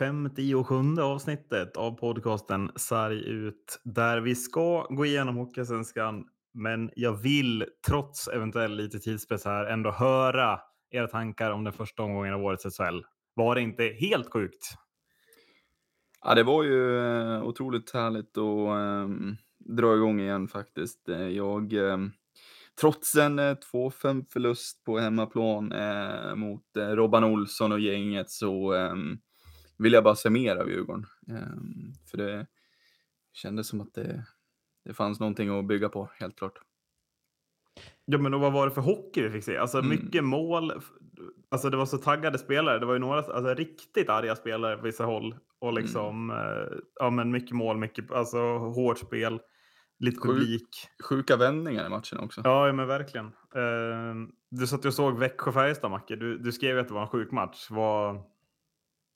57 avsnittet av podcasten Sarg ut där vi ska gå igenom Hockeysvenskan. Men jag vill trots eventuell lite tidspress här ändå höra era tankar om den första omgången av årets SHL. Var det inte helt sjukt? Ja, det var ju eh, otroligt härligt att um, dra igång igen faktiskt. Eh, jag, um, trots en eh, 2-5 förlust på hemmaplan eh, mot eh, Robban Olsson och gänget så ehm, vill jag bara se mer av Djurgården. för det kändes som att det, det fanns någonting att bygga på, helt klart. Ja, men vad var det för hockey vi fick se? Alltså mm. mycket mål. Alltså det var så taggade spelare. Det var ju några alltså, riktigt arga spelare på vissa håll. Och mm. liksom, mm. ja men mycket mål, mycket, alltså hårt spel. Lite Sjuk, publik. Sjuka vändningar i matchen också. Ja, men verkligen. Uh, du satt och såg Växjö-Färjestad, Macke. Du, du skrev att det var en sjuk match. Vad...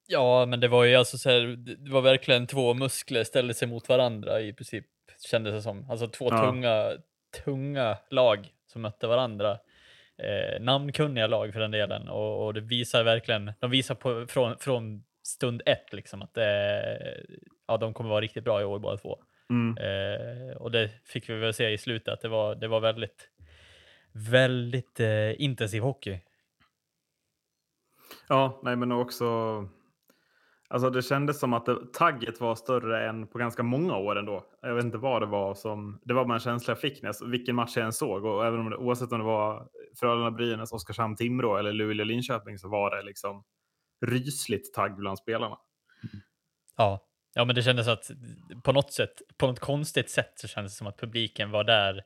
Ja, men det var ju alltså så här, det var verkligen två muskler ställde sig mot varandra i princip, kändes det som. Alltså två ja. tunga, tunga lag som mötte varandra. Eh, namnkunniga lag för den delen och, och, det visar verkligen, de visar på, från, från stund ett liksom att det, ja, de kommer vara riktigt bra i år båda två. Mm. Eh, och det fick vi väl se i slutet att det var, det var väldigt, väldigt eh, intensiv hockey. Ja, nej men också Alltså det kändes som att det, tagget var större än på ganska många år ändå. Jag vet inte vad det var som, det var bara en känsla jag fick när vilken match jag än såg. Och även om det, oavsett om det var Frölunda, Brynäs, Oskarshamn, Timrå eller Luleå, Linköping så var det liksom rysligt tagg bland spelarna. Ja, ja men det kändes att på något sätt, på något konstigt sätt så kändes det som att publiken var där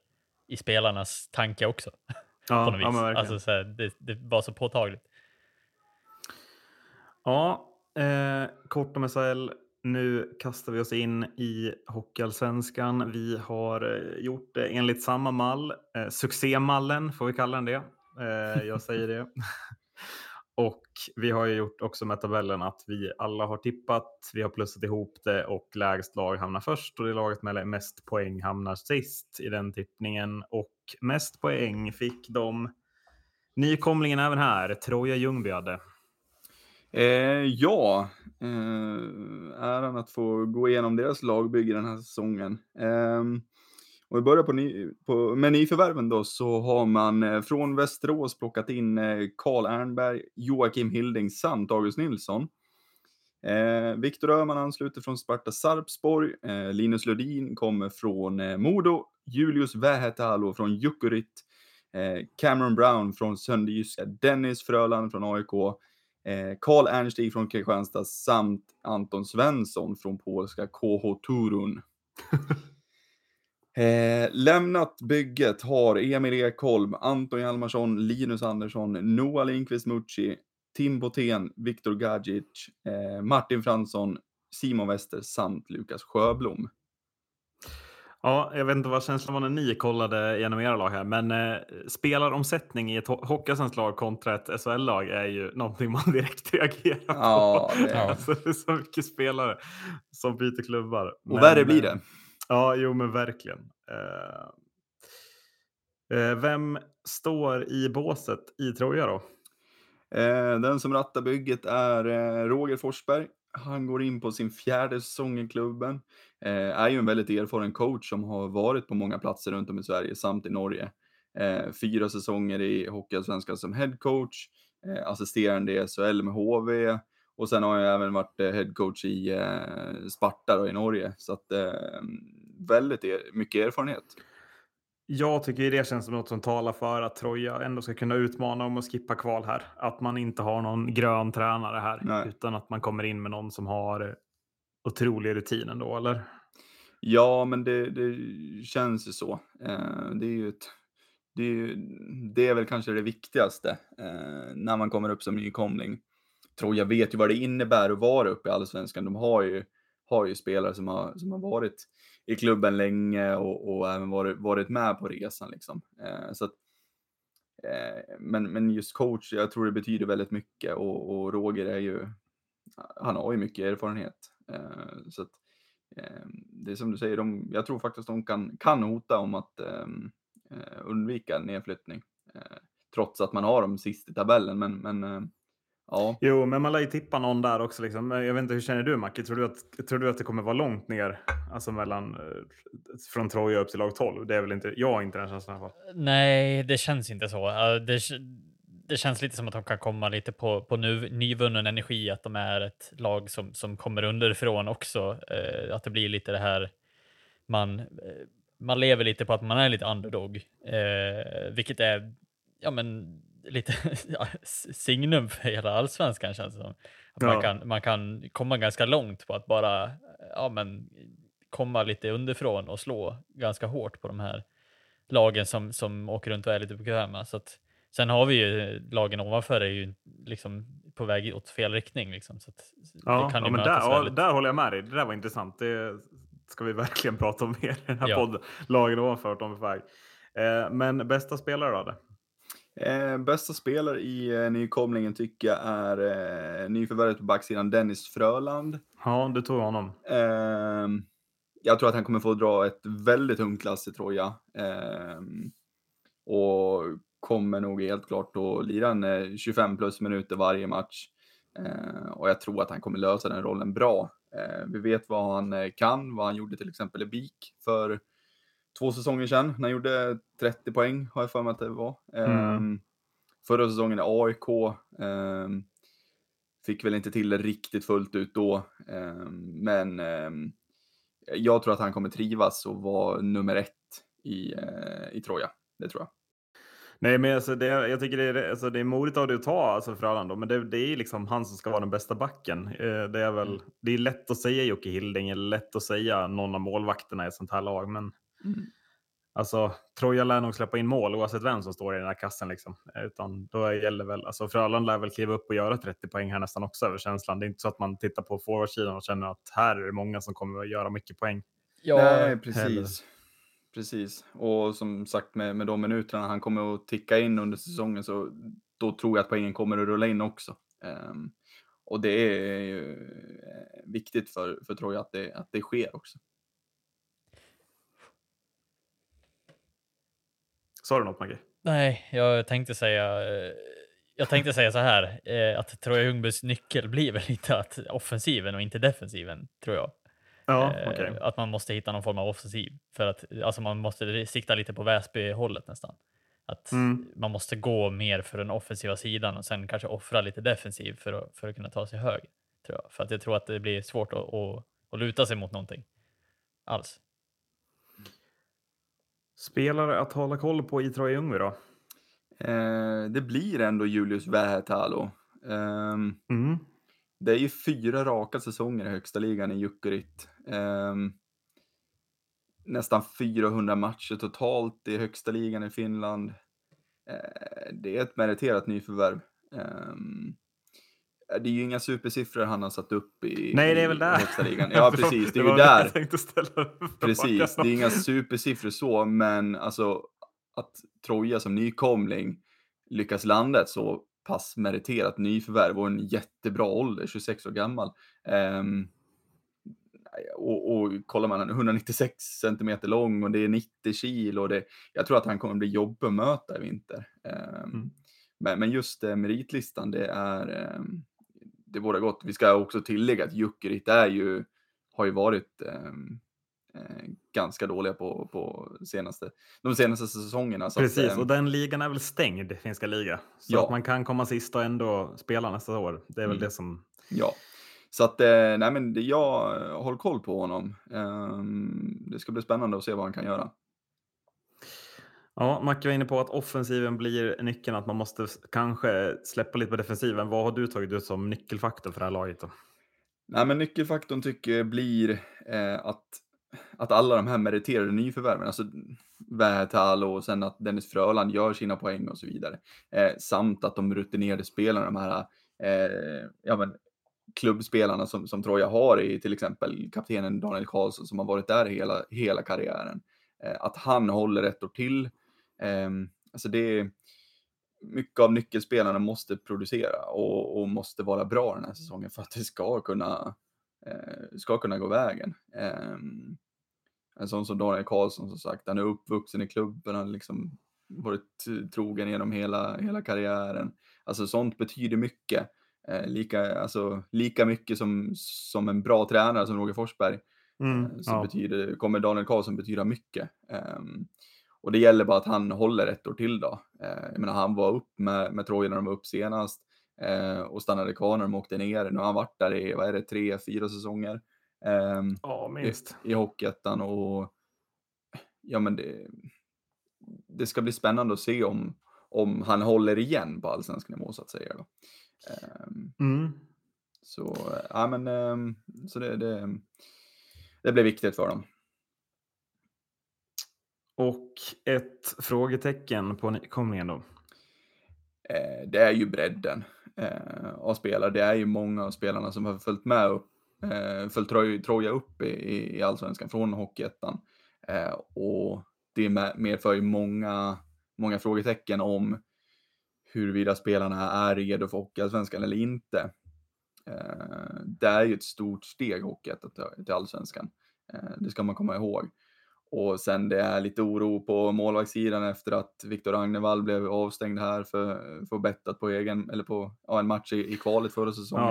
i spelarnas tanke också. Ja, på något vis. Ja, alltså, så här, det, det var så påtagligt. Ja, Eh, kort om SHL. Nu kastar vi oss in i Hockeyallsvenskan. Vi har eh, gjort det enligt samma mall. Eh, succémallen får vi kalla den det. Eh, jag säger det. och vi har ju gjort också med tabellen att vi alla har tippat. Vi har plussat ihop det och lägst lag hamnar först och det laget med mest poäng hamnar sist i den tippningen. Och mest poäng fick de nykomlingen även här, Troja Ljungby hade. Eh, ja, eh, äran att få gå igenom deras lagbygge den här säsongen. Eh, om vi börjar på, ny, på med nyförvärven då så har man eh, från Västerås plockat in eh, Karl Ernberg, Joakim Hilding samt August Nilsson. Eh, Viktor Öhman ansluter från Sparta Sarpsborg. Eh, Linus Lundin kommer från eh, Modo. Julius Vähätalo från Jukurit. Eh, Cameron Brown från Sönderjyska. Dennis Fröland från AIK. Karl eh, Ernstig från Kristianstad samt Anton Svensson från polska KH Turun. eh, lämnat bygget har Emil Ekholm, Anton Hjalmarsson, Linus Andersson, Noah Lindqvist Mucci, Tim Botén, Viktor Gadzic, eh, Martin Fransson, Simon Wester samt Lukas Sjöblom. Ja, jag vet inte vad känslan var när ni kollade genom era lag här, men eh, spelaromsättning i ett Hockeyallsvenskt lag kontra ett SHL-lag är ju någonting man direkt reagerar på. Ja, det är, alltså, det är så mycket spelare som byter klubbar. Och men, värre blir det. Ja, jo men verkligen. Eh, eh, vem står i båset i Troja då? Eh, den som rattar bygget är eh, Roger Forsberg. Han går in på sin fjärde säsong i klubben. Eh, är ju en väldigt erfaren coach som har varit på många platser runt om i Sverige samt i Norge. Eh, fyra säsonger i Hockeyallsvenskan som headcoach, eh, assisterande i SHL med HV och sen har jag även varit headcoach i Sparta i Norge. Så att väldigt er mycket erfarenhet. Jag tycker det känns som något som talar för att Troja ändå ska kunna utmana om att skippa kval här. Att man inte har någon grön tränare här, Nej. utan att man kommer in med någon som har otrolig rutin ändå, eller? Ja, men det, det känns ju så. Eh, det är ju ett, det är, det är väl kanske det viktigaste eh, när man kommer upp som nykomling. Jag vet ju vad det innebär att vara uppe i Allsvenskan. De har ju, har ju spelare som har, som har varit i klubben länge och, och även varit, varit med på resan. Liksom. Eh, så att, eh, men, men just coach, jag tror det betyder väldigt mycket och, och Roger är ju, han har ju mycket erfarenhet. Eh, så att, ehm, det är som du säger, de, jag tror faktiskt de kan, kan hota om att ehm, eh, undvika nedflyttning. Eh, trots att man har dem sist i tabellen, men, men Ja. Jo, men man lär ju tippa någon där också. Liksom. Jag vet inte, hur känner du Macke? Tror du att, tror du att det kommer vara långt ner? Alltså mellan, från Troja upp till lag 12? Det är väl inte, jag har inte den känslan i alla fall. Nej, det känns inte så. Uh, Det, det känns lite som att de kan komma lite på, på nu, nyvunnen energi, att de är ett lag som, som kommer underifrån också. Uh, Att det blir lite det här, man, eh, man lever lite på att man är lite underdog, uh, vilket är, ja men, lite signum för hela allsvenskan känns det som. Att man, Ja. kan, man kan komma ganska långt på att bara, ja men, komma lite underifrån och slå ganska hårt på de här lagen som, som åker runt och är lite bekväma. Så att, sen har vi ju lagen ovanför är ju liksom på väg åt fel riktning. Liksom, så att Ja, det kan ja ju men där, väldigt. där håller jag med dig. Det där var intressant. Det ska vi verkligen prata om mer i den här Ja. podden. Lagen ovanför, de är på väg. Eh, men bästa spelare då? Eh, bästa spelare i eh, nykomlingen tycker jag är eh, nyförvärvet på backsidan Dennis Fröland. Ja, du tog honom. Ehm, jag tror att han kommer få dra ett väldigt tungt lass i Troja. Ehm, och kommer nog helt klart att lira en eh, 25 plus minuter varje match. Ehm, och jag tror att han kommer lösa den rollen bra. Ehm, vi vet vad han eh, kan, vad han gjorde till exempel i BIK för två säsonger sedan. när Han gjorde 30 poäng, har jag för mig att det var. Ehm, Förra säsongen i AIK. ehm, fick väl inte till det riktigt fullt ut då. ehm, men jag tror att han kommer trivas och vara nummer ett i, eh, i Troja. Det tror jag. Nej, men alltså det, jag tycker det är, alltså det är modigt av dig att ta alltså Fröland då, men det, det är liksom han som ska vara den bästa backen. Eh, Det är väl, det är lätt att säga Jocke Hilding, eller lätt att säga någon av målvakterna i ett sånt här lag, men alltså Troja lär nog släppa in mål oavsett vem som står i den här kassen liksom. Utan då gäller väl, alltså Fröland lär väl kliva upp och göra 30 poäng här nästan också över känslan. Det är inte så att man tittar på forwardsidan och känner att här är det många som kommer att göra mycket poäng. Ja, Nej, precis. Precis. Och som sagt med, med de minuterna han kommer att ticka in under säsongen så då tror jag att poängen kommer att rulla in också. Ehm, och det är ju eh, viktigt för, för Troja att det, att det sker också. Sa du något Maggie? nej, jag tänkte säga eh, jag tänkte säga så här, eh, att Troja Ljungbys nyckel blir väl lite att offensiven och inte defensiven, tror jag. Ja, Eh, okej. Att man måste hitta någon form av offensiv. För att alltså man måste sikta lite på Väsby-hållet nästan. Att Mm. man måste gå mer för den offensiva sidan och sen kanske offra lite defensiv för att, för att kunna ta sig höger. Tror jag. För att jag tror att det blir svårt att, att, att luta sig mot någonting alls. Spelare att hålla koll på i Troja Ljungby då? Eh, det blir ändå Julius Vähätalo. Ehm, Mm. Det är ju fyra raka säsonger i högsta ligan i Jukurit. Ehm, nästan 400 matcher totalt i högsta ligan i Finland. Eh, det är ett meriterat nyförvärv. Ehm, det är ju inga supersiffror han har satt upp i, Nej, det är väl där. högsta ligan. Ja, precis. Det är ju där. Precis, det är inga supersiffror så, men alltså att Troja som nykomling lyckas landa ett så pass meriterat nyförvärv och en jättebra ålder, 26 år gammal. Ehm, och, och kollar man, han är 196 centimeter lång och det är 90 kilo. Och det, jag tror att han kommer bli jobbig att möta i vinter. Ehm, Mm. men, men just eh, meritlistan, det är ehm, det båda gott. Vi ska också tillägga att Jukurit är ju, har ju varit eh, ganska dåliga på, på senaste, de senaste säsongerna. Precis, att, ehm, och den ligan är väl stängd, finska liga. Så Ja. att man kan komma sist och ändå spela nästa år. Det är väl Mm. det som... Ja, så att eh, nej men jag eh, håller koll på honom. Ehm, det ska bli spännande att se vad han kan göra. Ja, Macke var inne på att offensiven blir nyckeln, att man måste kanske släppa lite på defensiven. Vad har du tagit ut som nyckelfaktor för det här laget? Då? Nej, men nyckelfaktorn tycker jag blir eh, att, att alla de här meriterade nyförvärven, alltså Vähätalo och sen att Dennis Fröland gör sina poäng och så vidare. Eh, samt att de rutinerade spelarna, de här eh, ja, men, klubbspelarna som, som Troja har i till exempel kaptenen Daniel Karlsson som har varit där hela, hela karriären. Eh, att han håller ett år till. Eh, alltså det är mycket av nyckelspelarna måste producera och, och måste vara bra den här säsongen för att det ska kunna, eh, ska kunna gå vägen. Ehm. Eh, en sån som Daniel Karlsson som sagt, han är uppvuxen i klubben, han har liksom varit trogen genom hela, hela karriären. Alltså sånt betyder mycket. Eh, lika, alltså, lika mycket som, som en bra tränare som Roger Forsberg Mm, eh, så ja. betyder, kommer Daniel Karlsson betyda mycket. Ehm, och det gäller bara att han håller ett år till då. Eh, jag menar, han var upp med, med Troja när de var upp senast eh, och stannade kvar när de åkte ner. Nu har han varit där i, vad är det, tre, fyra säsonger. Ehm, ja, minst. i, i Hockeyettan och ja men det, det ska bli spännande att se om, om han håller igen på allsvensk nivå så att säga. Då. Ehm, Mm. så ja men ehm, så det, det, det blir viktigt för dem. Och ett frågetecken på nykomlingen då? Eh, det är ju bredden eh, av spelare. Det är ju många av spelarna som har följt med upp, eh, föll Troja, upp i, i, i allsvenskan från Hockeyettan. Eh, och det medför ju många, många frågetecken om huruvida spelarna är redo för Hockeyallsvenskan eller inte. Eh, det är ju ett stort steg Hockeyettan till, till allsvenskan. Eh, det ska man komma ihåg. Och sen det är lite oro på målvaktssidan efter att Viktor Agnevall blev avstängd här för, för bettat på egen, eller på ja, en match i, i kvalet förra säsongen.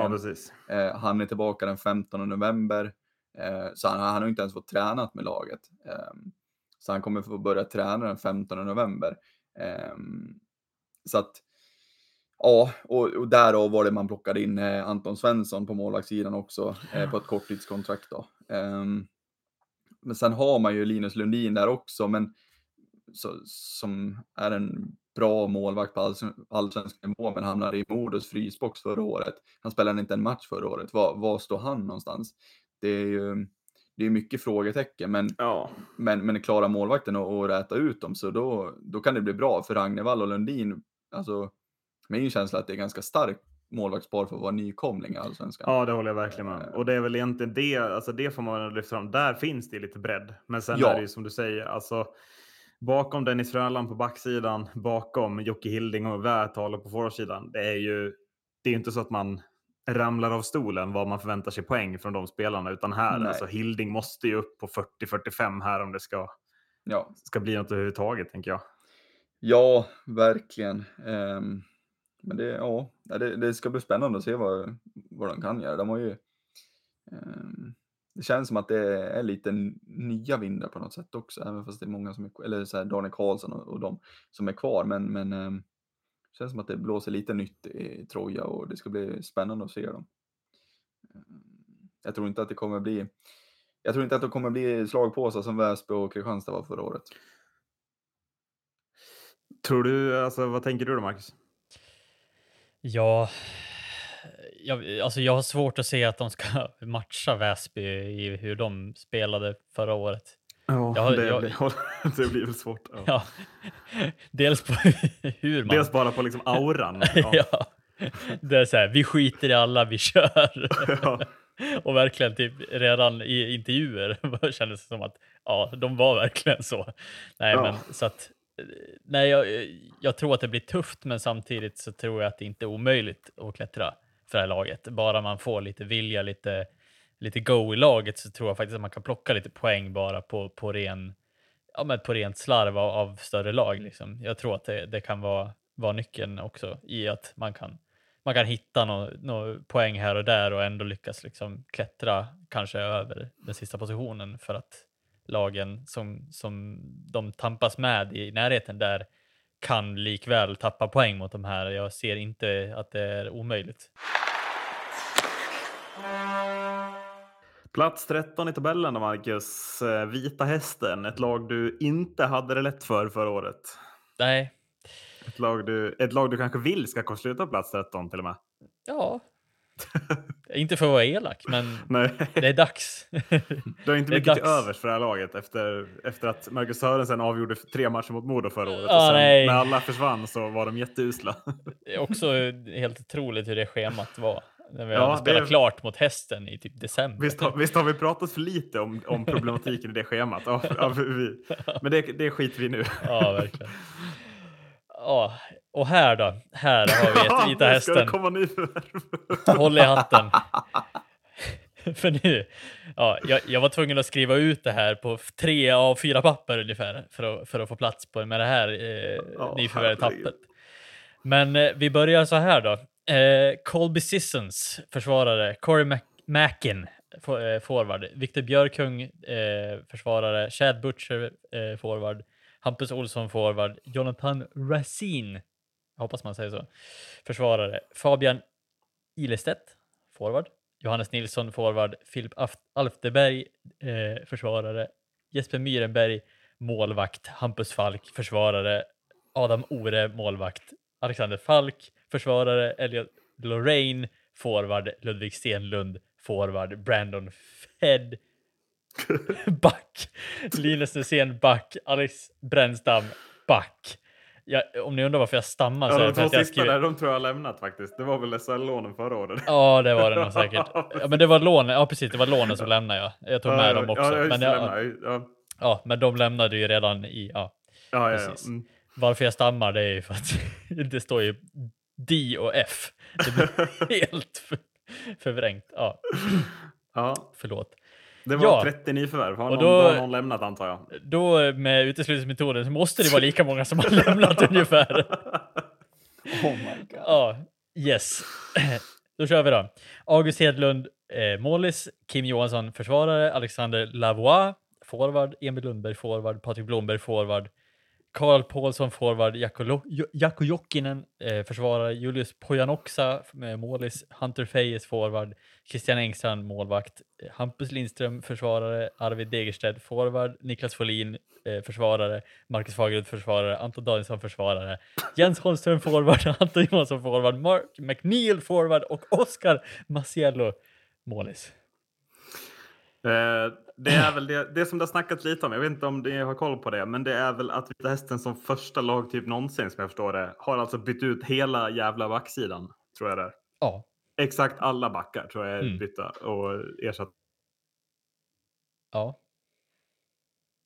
Ja. Eh, han är tillbaka den 15 november. Eh, så han, han har inte ens fått tränat med laget. Eh, så han kommer få börja träna den 15 november. Eh, så att, ja, och, och därav var det man plockade in eh, Anton Svensson på målvaktssidan också eh, på ett korttidskontrakt. Då. Men sen har man ju Linus Lundin där också, men så, som är en bra målvakt på allsven- allsvensk nivå, men hamnade i Modos frysbox förra året. Han spelade inte en match förra året. Var, var står han någonstans? Det är ju det är mycket frågetecken, men, Ja, men, men klarar målvakten att, att räta ut dem så då, då kan det bli bra. För Ragnevall och Lundin, alltså min känsla är att det är ganska starkt målvaktspar för att vara nykomling i allsvenskan. ja, det håller jag verkligen med. Eh. Och det är väl egentligen det, alltså det får man lyfta fram. Där finns det lite bredd. Men sen Ja. är det ju som du säger, alltså bakom Dennis Fröland på backsidan, bakom Jocke Hilding och Vätalo på forwardsidan. Det är ju, det är inte så att man ramlar av stolen vad man förväntar sig poäng från de spelarna, utan här, Nej. alltså Hilding måste ju upp på 40-45 här om det ska, Ja, ska bli något överhuvudtaget, tänker jag. Ja, verkligen. Ehm, men det, ja, det, det ska bli spännande att se vad, vad de kan göra. De har ju, eh, det känns som att det är lite nya vindar på något sätt också, även fast det är många som är, eller så här Daniel Karlsson och, och de som är kvar. Men, men eh, det känns som att det blåser lite nytt i Troja och det ska bli spännande att se dem. Ehm, jag tror inte att det kommer bli, jag tror inte att det kommer bli slagpåsar som Väsby och Kristianstad var förra året. Tror du, alltså vad tänker du då, Marcus? Ja, jag, alltså jag har svårt att se att de ska matcha Väsby i hur de spelade förra året. Ja, Jag det, jag- blir, det blir väl svårt. Ja. Ja, dels på hur man... Dels bara på liksom auran. Ja. ja. Det är så här, vi skiter i alla, vi kör. Ja. Och verkligen typ redan i intervjuer kändes det som att ja, de var verkligen så. Nej, men så att nej, jag, jag tror att det blir tufft, men samtidigt så tror jag att det inte är omöjligt att klättra för det här laget. Bara man får lite vilja, lite, lite go i laget så tror jag faktiskt att man kan plocka lite poäng bara på, på ren ja, men på rent slarv av, av större lag. Liksom. Jag tror att det, det kan vara, vara nyckeln också i att man kan, man kan hitta några nå poäng här och där och ändå lyckas liksom klättra kanske över den sista positionen för att lagen som, som de tampas med i närheten där kan likväl tappa poäng mot de här. Jag ser inte att det är omöjligt. Plats 13 i tabellen då, Marcus. Eh, Vita Hästen, ett lag du inte hade det lätt för förra året. Nej, Ett lag du, ett lag du kanske vill ska sluta på plats 13 till och med. ja, inte för att vara elak, men det är dags. du har inte är mycket till övers för det här laget efter, efter att Marcus Sörensen avgjorde tre matcher mot Modo förra året. Ja, och sen när alla försvann så var de jätteusla. Det är också helt otroligt hur det schemat var. När vi Ja, hade spelat det- klart mot hästen i typ december. Visst har, visst har vi pratat för lite om, om problematiken i det schemat? Ja, ja, vi, men det, det skiter vi nu. Ja, verkligen. Ja, och här då? Här har vi ett Vita nu ska det Hästen. komma nyförvärv. Håll i hatten. För nu, ja, jag, jag var tvungen att skriva ut det här på tre av fyra papper ungefär för att, för att få plats på med det här eh, Ja, nyförvärvet herregud. tappet. Men eh, vi börjar så här då. Eh, Colby Sissons, försvarare. Corey Mac Mackin, for, eh, forward. Viktor Björkung, eh, försvarare. Chad Butcher, eh, forward. Hampus Olsson, forward. Jonathan Racine, jag hoppas man säger så, försvarare. Fabian Ilestedt, forward. Johannes Nilsson, forward. Filip Alfteberg, eh, försvarare. Jesper Myrenberg, målvakt. Hampus Falk, försvarare. Adam Ore, målvakt. Alexander Falk, försvarare. Elliot Lorraine, forward. Ludvig Stenlund, forward. Brandon Fed, back. Linus Nysén, back. Alex Brännstam, back. Ja, om ni undrar varför jag stammar så Ja, de det för två att jag sista skriver... där, de tror jag har lämnat faktiskt. Det var väl SHL-lånen förra året. Ja, det var det nog säkert. Ja, men det var lånen, ja precis, det var lånen som lämnade jag. Jag tog med dem också. Ja, men, det, ja, ja, ja, men de lämnade ju redan i, ja. ja, ja, Precis. ja. Mm. Varför jag stammar det är ju för att det står ju D och F. Det blir helt för, förvrängt. Ja, ja, förlåt. Det var Ja. 30 nyförvärv. Har Och någon, då- då har någon lämnat antar jag. Då med uteslutningsmetoden så måste det vara lika många som har lämnat ungefär. Oh my god. Ja, yes. Då kör vi då. August Hedlund, eh, målis. Kim Johansson, försvarare. Alexander Lavois, forward. Emil Lundberg, forward. Patrik Blomberg, forward. Karl Paulsson, forward. Jakko Jokinen, eh, försvarare. Julius Pojanoksa, med målis. Hunter Fejes, forward. Christian Engstrand, målvakt. Eh, Hampus Lindström, försvarare. Arvid Degerstedt, forward. Niklas Folin, eh, försvarare. Marcus Fagerud, försvarare. Anton Danielsson, försvarare. Jens Holmström, forward. Anton Johansson, forward. Mark McNeil, forward. Och Oscar Maciello, målis. Eh, det är väl det, det som det har snackats lite om. Jag vet inte om ni har koll på det, men det är väl att Vita Hästen som första lag typ någonsin som jag förstår det har alltså bytt ut hela jävla backsidan. Tror jag det är. Ja, Exakt alla backar tror jag är Mm. bytta och ersatt. ja.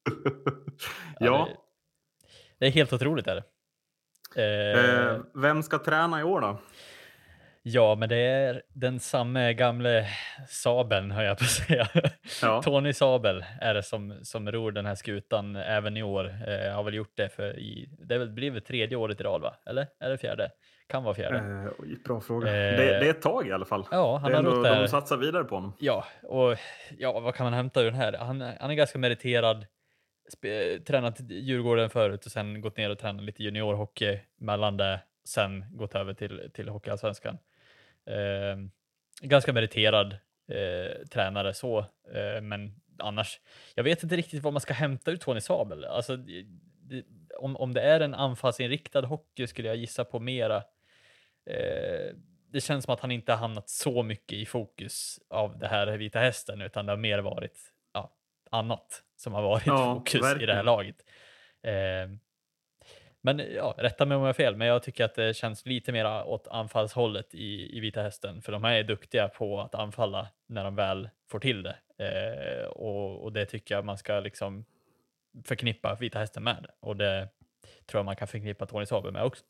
ja. Det, det är helt otroligt. Är det. Eh, Eh, vem ska träna i år då? Ja, men det är den samme gamle Sabeln, hör jag på att säga. Ja. Tony Sabel är det som, som ror den här skutan även i år. Eh, har väl gjort det för i, det är väl tredje året i rad, va? Eller? Är det fjärde? Kan vara fjärde. Eh, oj, bra fråga. Eh, det, det är ett tag i alla fall. ja, han det är har ändå, här. de satsar vidare på honom. Ja, och ja, vad kan man hämta ur den här? Han, han är ganska meriterad. Spe, tränat i Djurgården förut och sen gått ner och tränat lite juniorhockey mellan det. Sen gått över till, till Hockeyallsvenskan. Eh, ganska meriterad eh, tränare så, eh, men annars. Jag vet inte riktigt vad man ska hämta ur Tony Sabel. Alltså, det, om, om det är en anfallsinriktad hockey skulle jag gissa på mera. Det känns som att han inte har hamnat så mycket i fokus av det här Vita Hästen, utan det har mer varit ja, annat som har varit Ja, fokus i det här verkligen. laget. Eh, men ja, rätta mig om jag har fel, men jag tycker att det känns lite mer åt anfallshållet i, i Vita Hästen, för de här är duktiga på att anfalla när de väl får till det. Eh, och, och det tycker jag man ska liksom förknippa Vita Hästen med. Och det tror jag man kan förknippa Tony Sabel med också.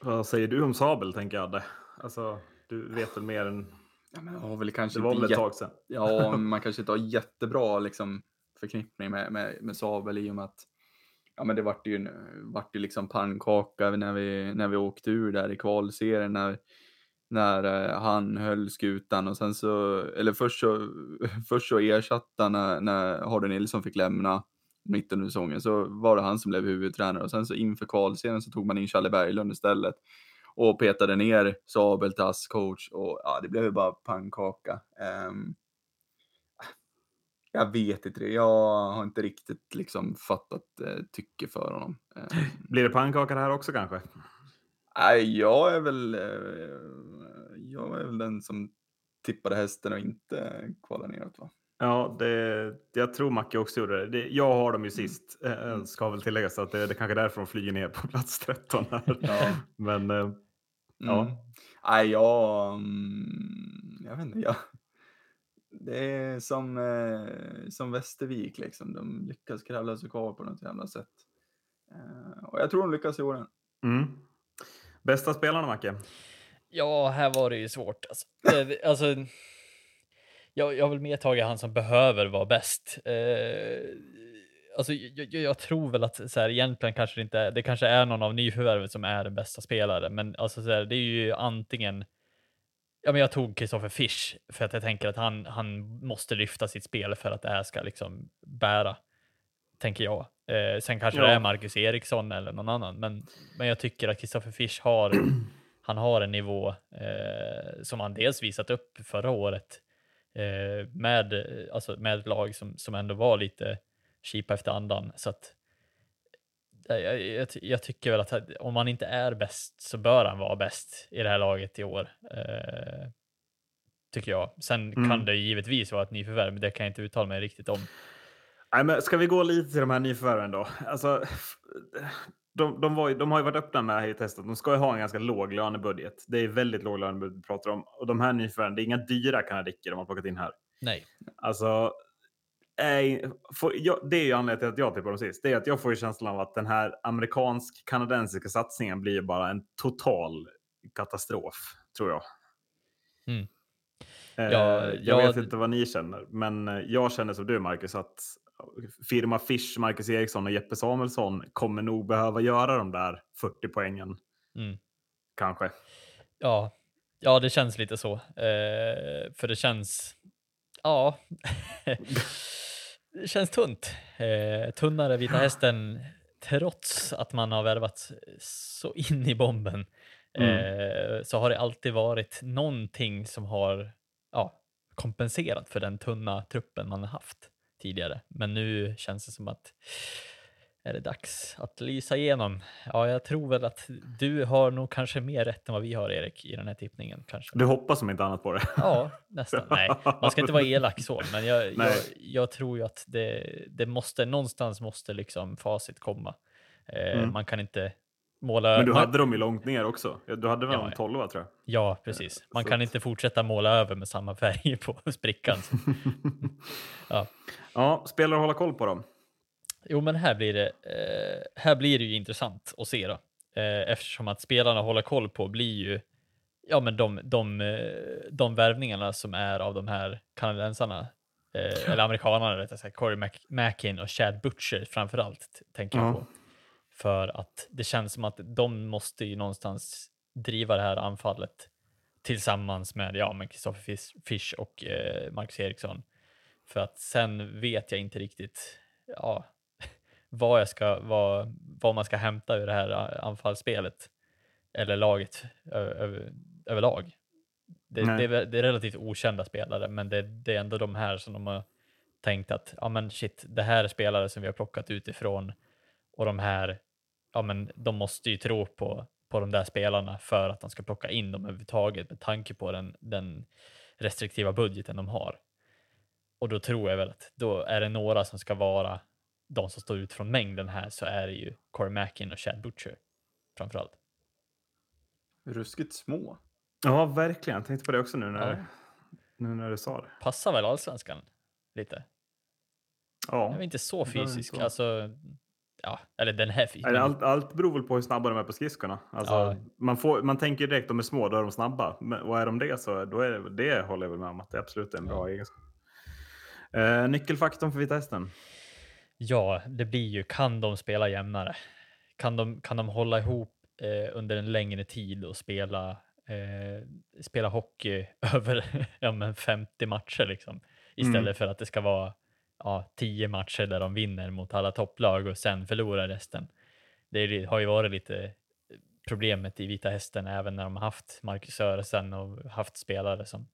Vad säger du om Sabel, tänker jag? Alltså, du vet väl mer än... Ja, men jag har väl kanske Det var väl ett tag sedan? Ja, man kanske inte har jättebra liksom, förknippning med, med, med Sabel i och med att ja, men det vart ju, vart ju liksom pannkaka när vi, när vi åkte ur där i kvalserien när, när eh, han höll skutan och sen så, eller först så, först så ersatte han när, när Hardy Nilsson fick lämna mitt under säsongen så var det han som blev huvudtränare och sen så inför kvalserien så tog man in Challe Berglund istället och petade ner Sabel till coach och ja, det blev ju bara pannkaka. Um, jag vet inte. Jag har inte riktigt liksom fattat eh, tycke för honom. Ehm, Blir det pannkaka det här också kanske? Nej, jag är väl. Eh, jag är väl den som tippade hästen och inte kvalade neråt va? Ja, det, jag tror Macke också gjorde det. det. Jag har dem ju sist, eh, Mm. ska väl tilläggas att det, det kanske är därför de flyger ner på plats 13 här. Ja. Men eh, Ja. Mm. Nej, jag. Mm, jag vet inte. Jag, det är som, eh, som Västervik liksom. De lyckas kravla sig kvar på något jävla sätt. Eh, och jag tror de lyckas i år. mm. Bästa spelarna, Macke? Ja, här var det ju svårt. Alltså, det, alltså, jag, jag vill mer tagit han som behöver vara bäst. Eh, alltså, jag, jag, tror väl att så här, egentligen kanske det inte är, det kanske är någon av nyförvärvet som är den bästa spelare, men alltså så här, det är ju antingen Ja, men jag tog Kristoffer Fisch för att jag tänker att han, han måste lyfta sitt spel för att det här ska liksom bära, tänker jag. Eh, sen kanske ja. det är Marcus Eriksson eller någon annan, men, men jag tycker att Kristoffer Fisch har, han har en nivå eh, som han dels visat upp förra året eh, med, alltså med ett lag som, som ändå var lite kipa efter andan. Så att, jag, jag, jag, tycker väl att om han inte är bäst så bör han vara bäst i det här laget i år. Eh, tycker jag. Sen mm. kan det givetvis vara ett nyförvärv, men det kan jag inte uttala mig riktigt om. Nej, men ska vi gå lite till de här nyförvärven då? Alltså, de, de, var, de har ju varit öppna med här i testet. De ska ju ha en ganska låg lönebudget. Det är väldigt låg lönebudget vi pratar om. Och de här nyförvärven, det är inga dyra kanadicker de har plockat in här. Nej. Alltså, är, för, jag, det är ju anledningen till att jag tippar dem sist. Det är att jag får ju känslan av att den här amerikansk-kanadensiska satsningen blir bara en total katastrof, tror jag. Mm. Eh, ja, jag ja, vet inte vad ni känner, men eh, jag känner som du, Marcus, att firma Fish, Marcus Eriksson och Jeppe Samuelsson kommer nog behöva göra de där 40 poängen. Mm. Kanske. Ja, ja, det känns lite så. Eh, för det känns, ja. känns tunt. Eh, tunnare Vita Hästen, trots att man har värvat så in i bomben, mm. eh, så har det alltid varit någonting som har ja, kompenserat för den tunna truppen man har haft tidigare. Men nu känns det som att är det dags att lysa igenom. Ja, jag tror väl att du har nog kanske mer rätt än vad vi har, Erik, i den här tippningen. Kanske. Du hoppas som inte annat på det? Ja, nästan. Nej, man ska inte vara elak så, men jag, jag, jag, tror ju att det, det måste, någonstans måste liksom facit komma. Eh, mm. Man kan inte måla... Men du hade dem ju långt ner också. Du hade väl ja, 12 tror jag? Ja, precis. Man så kan inte fortsätta måla över med samma färg på sprickan. ja. ja, spelare att hålla koll på dem. Jo, men här blir det. Eh, här blir det ju intressant att se då, eh, eftersom att spelarna håller koll på blir ju ja, men de, de, eh, de värvningarna som är av de här kanadensarna eh, eller amerikanerna rättare sagt, Corey Mac Mackin och Chad Butcher framför allt tänker jag på. För att det känns som att de måste ju någonstans driva det här anfallet tillsammans med ja, Kristoffer Fish och eh, Marcus Eriksson. För att sen vet jag inte riktigt ja, vad, jag ska, vad, vad man ska hämta ur det här anfallsspelet eller laget över, överlag. Det, det, är, det, är, relativt okända spelare, men det, det, är ändå de här som de har tänkt att ja, men shit, det här är spelare som vi har plockat utifrån och de här, ja, men de måste ju tro på, på de där spelarna för att de ska plocka in dem överhuvudtaget med tanke på den, den restriktiva budgeten de har. Och då tror jag väl att då är det några som ska vara de som står ut från mängden här så är det ju Corey Mackin och Chad Butcher framförallt. Ruskigt små. Ja, verkligen. Jag tänkte på det också nu när, ja. nu när du sa det. Passar väl allsvenskan lite? Ja. Jag är inte så fysisk. Så. Alltså, ja, eller den här fysiska. Allt, allt beror väl på hur snabba de är på skridskorna. Alltså, ja. man, får, man tänker direkt de är små, då är de snabba. Men, och är de det så då är det, det håller jag väl med om att det absolut är en bra ja. egenskap. Eh, nyckelfaktorn för Vita Hästen? Ja, det blir ju, kan de spela jämnare? Kan de, kan de hålla ihop eh, under en längre tid och spela, eh, spela hockey över ja, men 50 matcher liksom? Istället mm. för att det ska vara ja, 10 matcher där de vinner mot alla topplag och sen förlorar resten. Det har ju varit lite problemet i Vita Hästen även när de har haft Marcus Sörensen och haft spelare som,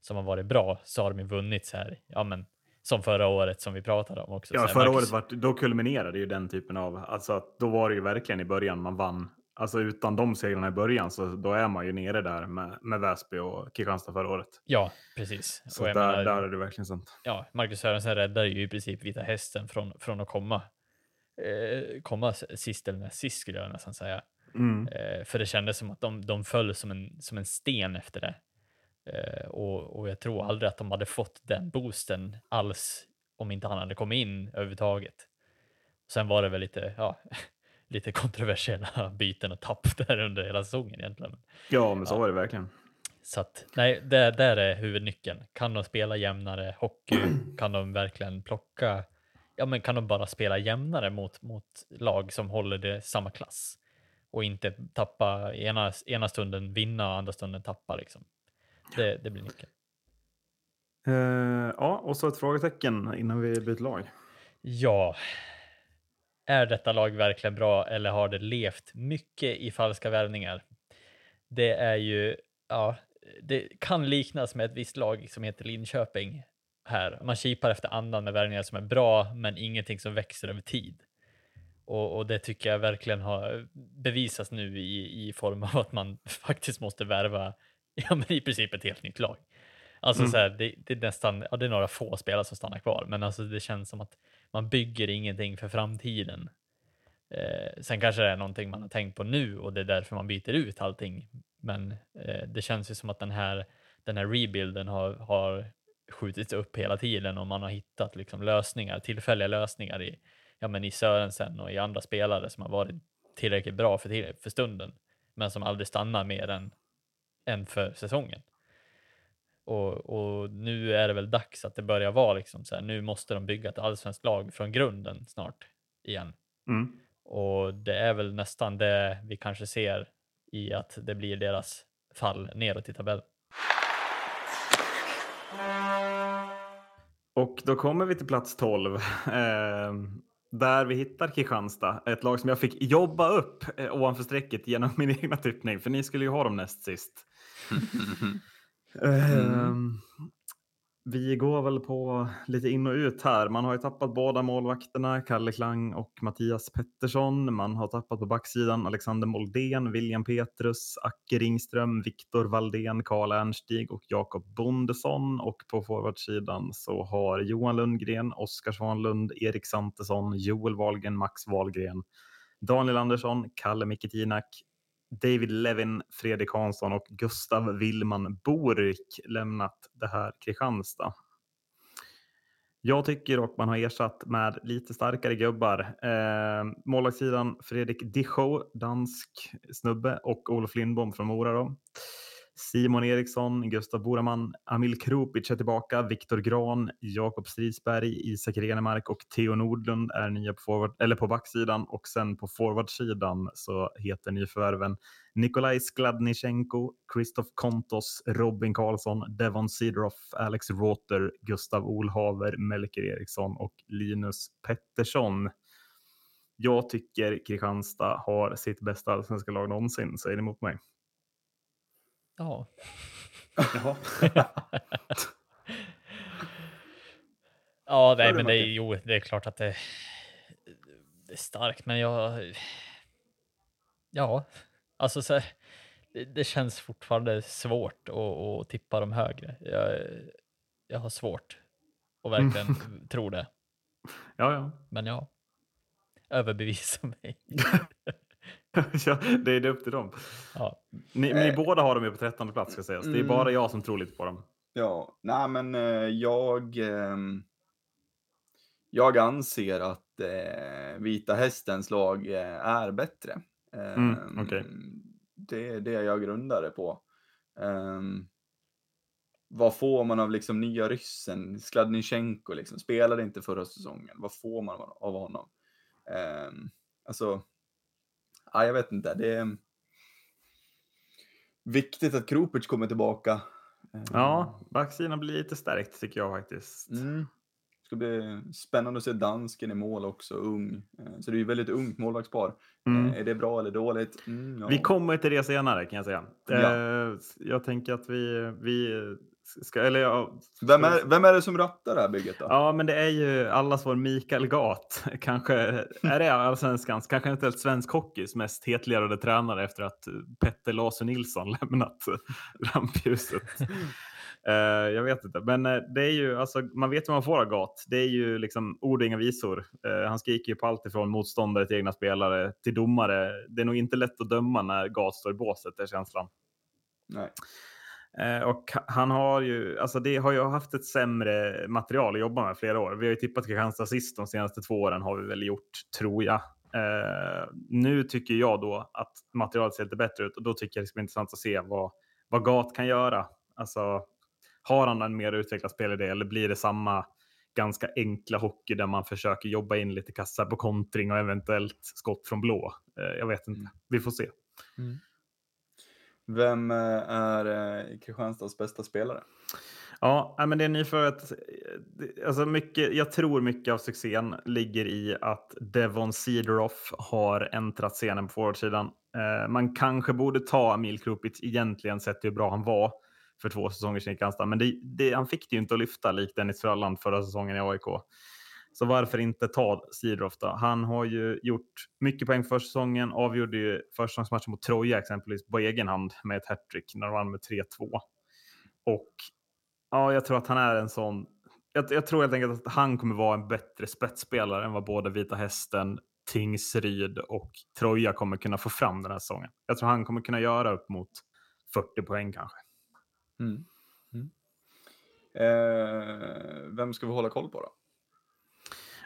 som har varit bra så har de ju vunnit så här, ja men som förra året som vi pratade om också. Ja, förra året var, då kulminerade ju den typen av, alltså då var det ju verkligen i början man vann. Alltså utan de segrarna i början så då är man ju nere där med, med Väsby och Kristianstad förra året. Ja, precis. Så där, menar, där är det verkligen sant. Ja, Marcus Sörensen räddade ju i princip Vita Hästen från, från att komma, eh, komma sist eller näst sist skulle jag nästan säga. Mm. Eh, för det kändes som att de, de föll som en, som en sten efter det. Eh, och, och, jag tror aldrig att de hade fått den boosten alls om inte han hade kommit in överhuvudtaget. Sen var det väl lite, ja, lite kontroversiella byten och tapp där under hela säsongen egentligen. Ja, men så ja. var det verkligen. Så att, nej, det där är huvudnyckeln. Kan de spela jämnare hockey? kan de verkligen plocka ja, men kan de bara spela jämnare mot, mot lag som håller det samma klass och inte tappa ena, ena stunden vinna och andra stunden tappa liksom. Det, det blir nyckeln. Uh, ja, och så ett frågetecken innan vi byter lag. Ja. Är detta lag verkligen bra eller har det levt mycket i falska värvningar? Det är ju, ja, det kan liknas med ett visst lag som heter Linköping här. Man kipar efter andan med värvningar som är bra, men ingenting som växer över tid. Och, och det tycker jag verkligen har bevisats nu i, i form av att man faktiskt måste värva ja, men i princip ett helt nytt lag. Alltså mm. så här, det, det, är nästan, ja, det är några få spelare som stannar kvar, men alltså det känns som att man bygger ingenting för framtiden. Eh, sen kanske det är någonting man har tänkt på nu och det är därför man byter ut allting. Men eh, det känns ju som att den här, den här rebuilden har, har skjutits upp hela tiden och man har hittat liksom lösningar, tillfälliga lösningar i, ja, men i Sörensen och i andra spelare som har varit tillräckligt bra för, för stunden, men som aldrig stannar mer än, än för säsongen. Och, och, nu är det väl dags att det börjar vara liksom så här, nu måste de bygga ett allsvenskt lag från grunden snart igen. Mm. Och det är väl nästan det vi kanske ser i att det blir deras fall neråt i tabellen. Och då kommer vi till plats 12. Eh, där vi hittar Kristianstad. Ett lag som jag fick jobba upp eh, ovanför strecket genom min egna tippning. För ni skulle ju ha dem näst sist. Mm. Ehm, vi går väl på lite in och ut här. Man har ju tappat båda målvakterna, Kalle Klang och Mattias Pettersson. Man har tappat på backsidan Alexander Moldén, William Petrus, Acke Ringström, Viktor Valdén, Karl Ernstig och Jakob Bondesson. Och på forwardsidan så har Johan Lundgren, Oskar Svanlund, Erik Santesson, Joel Wahlgren, Max Wahlgren, Daniel Andersson, Kalle Mikitinak, David Levin, Fredrik Hansson och Gustav Willman Borik lämnat det här Kristianstad. Jag tycker dock man har ersatt med lite starkare gubbar. Eh, målvaktssidan Fredrik Dichow, dansk snubbe och Olof Lindbom från Mora. Då. Simon Eriksson, Gustav Boraman, Amil Krupic är tillbaka, Viktor Gran, Jakob Strisberg, Isak Renemark och Theo Nordlund är nya på, forward, eller på backsidan och sen på forwardsidan så heter nyförvärven Nikolaj Skladnichenko, Kristoff Kontos, Robin Karlsson, Devon Sidroff, Alex Rother, Gustav Olhaver, Melker Eriksson och Linus Pettersson. Jag tycker Kristianstad har sitt bästa allsvenska lag någonsin. Säger ni emot mig? Ja. Jaha. ja, nej, men det är, jo, det är klart att det, det är starkt, men jag... Ja, alltså så här, det, det, känns fortfarande svårt att, att tippa dem högre. Jag, jag har svårt att verkligen mm. tro det. Ja, ja. Men ja, överbevisa mig. ja, det är upp till dem. Ja. Ni, ni eh. båda har dem ju på trettonde plats ska sägas. Det är mm. bara jag som tror lite på dem. Ja, nej men eh, jag... Eh, jag anser att eh, Vita Hästens lag eh, är bättre. Mm, ehm, okay. Det är det jag grundar det på. Um, vad får man av liksom nya ryssen? Skladnichenko liksom, spelade inte förra säsongen. Vad får man av honom? Um, alltså, ja, jag vet inte. Det är viktigt att Krupic kommer tillbaka. Ja, backsidan blir lite stärkt tycker jag faktiskt. Mm. Det ska bli spännande att se dansken i mål också, ung. Eh, så det är ju väldigt ungt målvaktspar. Mm. Eh, är det bra eller dåligt? Mm, ja. Vi kommer till det senare kan jag säga. Ja. Eh, jag tänker att vi, vi Ska, eller ja, vem, är, vem är det som rattar det här bygget då? Ja, men det är ju allas vår Mikael Gat. Kanske är det allsvenskans, kanske inte helt svensk hockeys mest hetlerade tränare efter att Petter Larsson Nilsson lämnat rampljuset. uh, jag vet inte, men uh, det är ju alltså, man vet vad man får av Gat. Det är ju liksom ord och inga visor. Uh, han skriker ju på allt ifrån motståndare till egna spelare till domare. Det är nog inte lätt att döma när Gat står i båset, är känslan. Nej. Eh, och han har ju, alltså det har ju haft ett sämre material att jobba med flera år. Vi har ju tippat Kristianstad sist de senaste två åren har vi väl gjort, tror jag. Eh, nu tycker jag då att materialet ser lite bättre ut och då tycker jag det ska bli intressant att se vad, vad Gat kan göra. Alltså, har han en mer utvecklad spelidé eller blir det samma ganska enkla hockey där man försöker jobba in lite kassar på kontring och eventuellt skott från blå. Eh, jag vet inte, Mm. vi får se. Vem eh, är eh, Kristianstads bästa spelare? Ja, men det är nyförvärvet. Eh, alltså mycket, jag tror mycket av succén ligger i att Devon Cedroff har äntrat scenen på forwardsidan. Man kanske borde ta Emil Krupic egentligen sett hur bra han var för två säsonger sedan i Kristianstad. Men det, det, han fick det ju inte att lyfta likt Dennis Frölland förra säsongen i AIK. Så varför inte ta Cedroff då? Han har ju gjort mycket poäng för säsongen, avgjorde ju försäsongsmatchen mot Troja exempelvis på egen hand med ett hattrick när de vann med 3-2. Och Ja, jag tror att han är en sån. Jag, jag tror helt enkelt att han kommer vara en bättre spetsspelare än vad både Vita Hästen, Tingsryd och Troja kommer kunna få fram den här säsongen. Jag tror han kommer kunna göra upp mot 40 poäng kanske. Mm. Mm. Eh, vem ska vi hålla koll på då?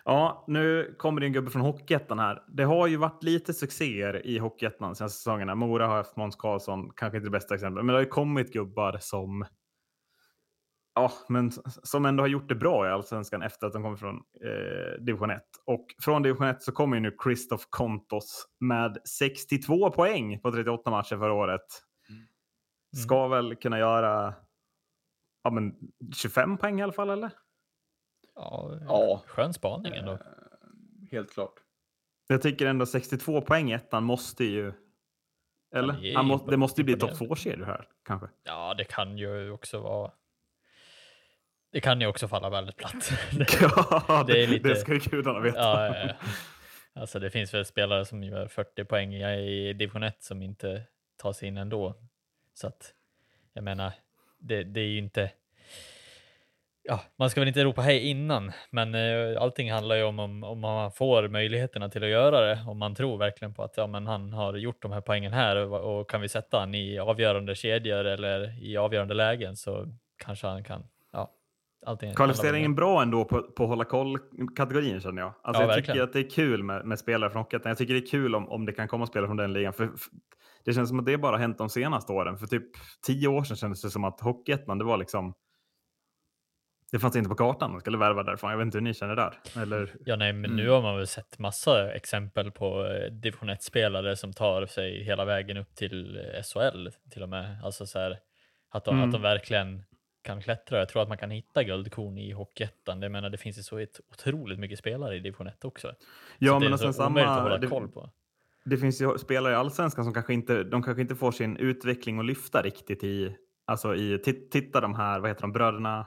Ja, nu kommer det en gubbe från Hockeyettan här. Det har ju varit lite succéer i Hockeyettan de senaste säsongerna. Mora har haft Måns Karlsson, kanske inte det bästa exemplet, men det har ju kommit gubbar som Ja, men som ändå har gjort det bra i allsvenskan efter att de kommer från eh, division 1. Och från division 1 så kommer ju nu Christoph Kontos med 62 poäng på 38 matcher förra året. Ska väl kunna göra ja, men 25 poäng i alla fall, eller? Ja, Ja. skön spaning ändå. Eh, helt klart. Jag tycker ändå 62 poäng i ettan måste ju... Eller? det är Han må, det måste ju bli topp imponerande. 2-kedjor här, kanske. Ja, det kan ju också vara. Det kan ju också falla väldigt platt. ja, det det, är lite- det ska ju gudarna veta. ja, ja, ja. Alltså det finns väl spelare som gör 40 poäng i division 1 som inte tar sig in ändå. Så att jag menar, det, det är ju inte. Ja, man ska väl inte ropa hej innan, men eh, allting handlar ju om, om om man får möjligheterna till att göra det. Om man tror verkligen på att ja, men han har gjort de här poängen här och, och kan vi sätta han i avgörande kedjor eller i avgörande lägen så kanske han kan. Ja, allting. Kvalificeringen bra ändå på, på hålla koll-kategorin känner jag. Alltså Ja, jag verkligen. tycker att det är kul med, med spelare från Hockeyettan. Jag tycker det är kul om, om det kan komma spelare från den ligan. För, för, det känns som att det bara hänt de senaste åren. För typ tio år sedan kändes det som att Hockeyettan, det var liksom... Det fanns inte på kartan. Man skulle värva därifrån. Jag vet inte hur ni känner där. Eller, Ja, nej, men nu Mm. har man väl sett massa exempel på eh, division 1-spelare som tar sig hela vägen upp till eh, SHL till och med. Alltså så här, att de, Mm. att de verkligen kan klättra. Jag tror att man kan hitta guldkorn i Hockeyettan. Jag menar, det finns ju så otroligt mycket spelare i division 1 också. ja, så det men är så sen omöjligt att samma... hålla Det, koll på. det finns ju spelare i allsvenskan som kanske inte, de kanske inte får sin utveckling att lyfta riktigt i, alltså i, ti- titta de här, vad heter de, bröderna,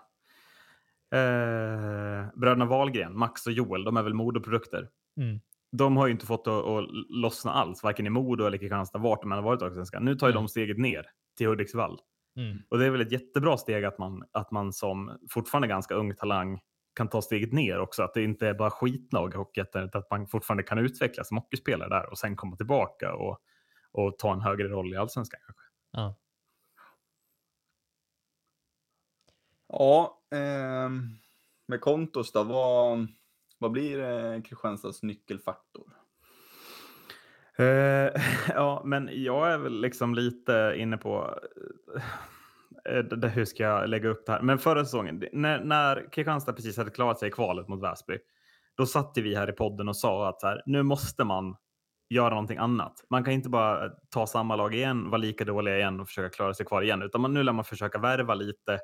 eh, bröderna Wahlgren, Max och Joel, de är väl modeprodukter. Mm. De har ju inte fått att, att lossna alls, varken i Modo eller Kristianstad, vart de än har varit Allsvenskan. Nu tar ju Nej. de steget ner till Hudiksvall. Mm. Och det är väl ett jättebra steg att man, att man som fortfarande ganska ung talang kan ta steget ner också. Att det inte är bara skitlag i Hockeyettan, utan att man fortfarande kan utvecklas som hockeyspelare där och sen komma tillbaka och, och ta en högre roll i allsvenskan. Kanske. Ja. Ja, eh, med kontos då, vad, vad blir eh, Kristianstads nyckelfaktor? Eh, ja, men jag är väl liksom lite inne på eh, eh det, hur ska jag lägga upp det här? Men förra säsongen, när, när Kristianstad precis hade klarat sig i kvalet mot Väsby, då satt vi här i podden och sa att så här, nu måste man göra någonting annat. Man kan inte bara ta samma lag igen, vara lika dåliga igen och försöka klara sig kvar igen, utan man, nu lär man försöka värva lite,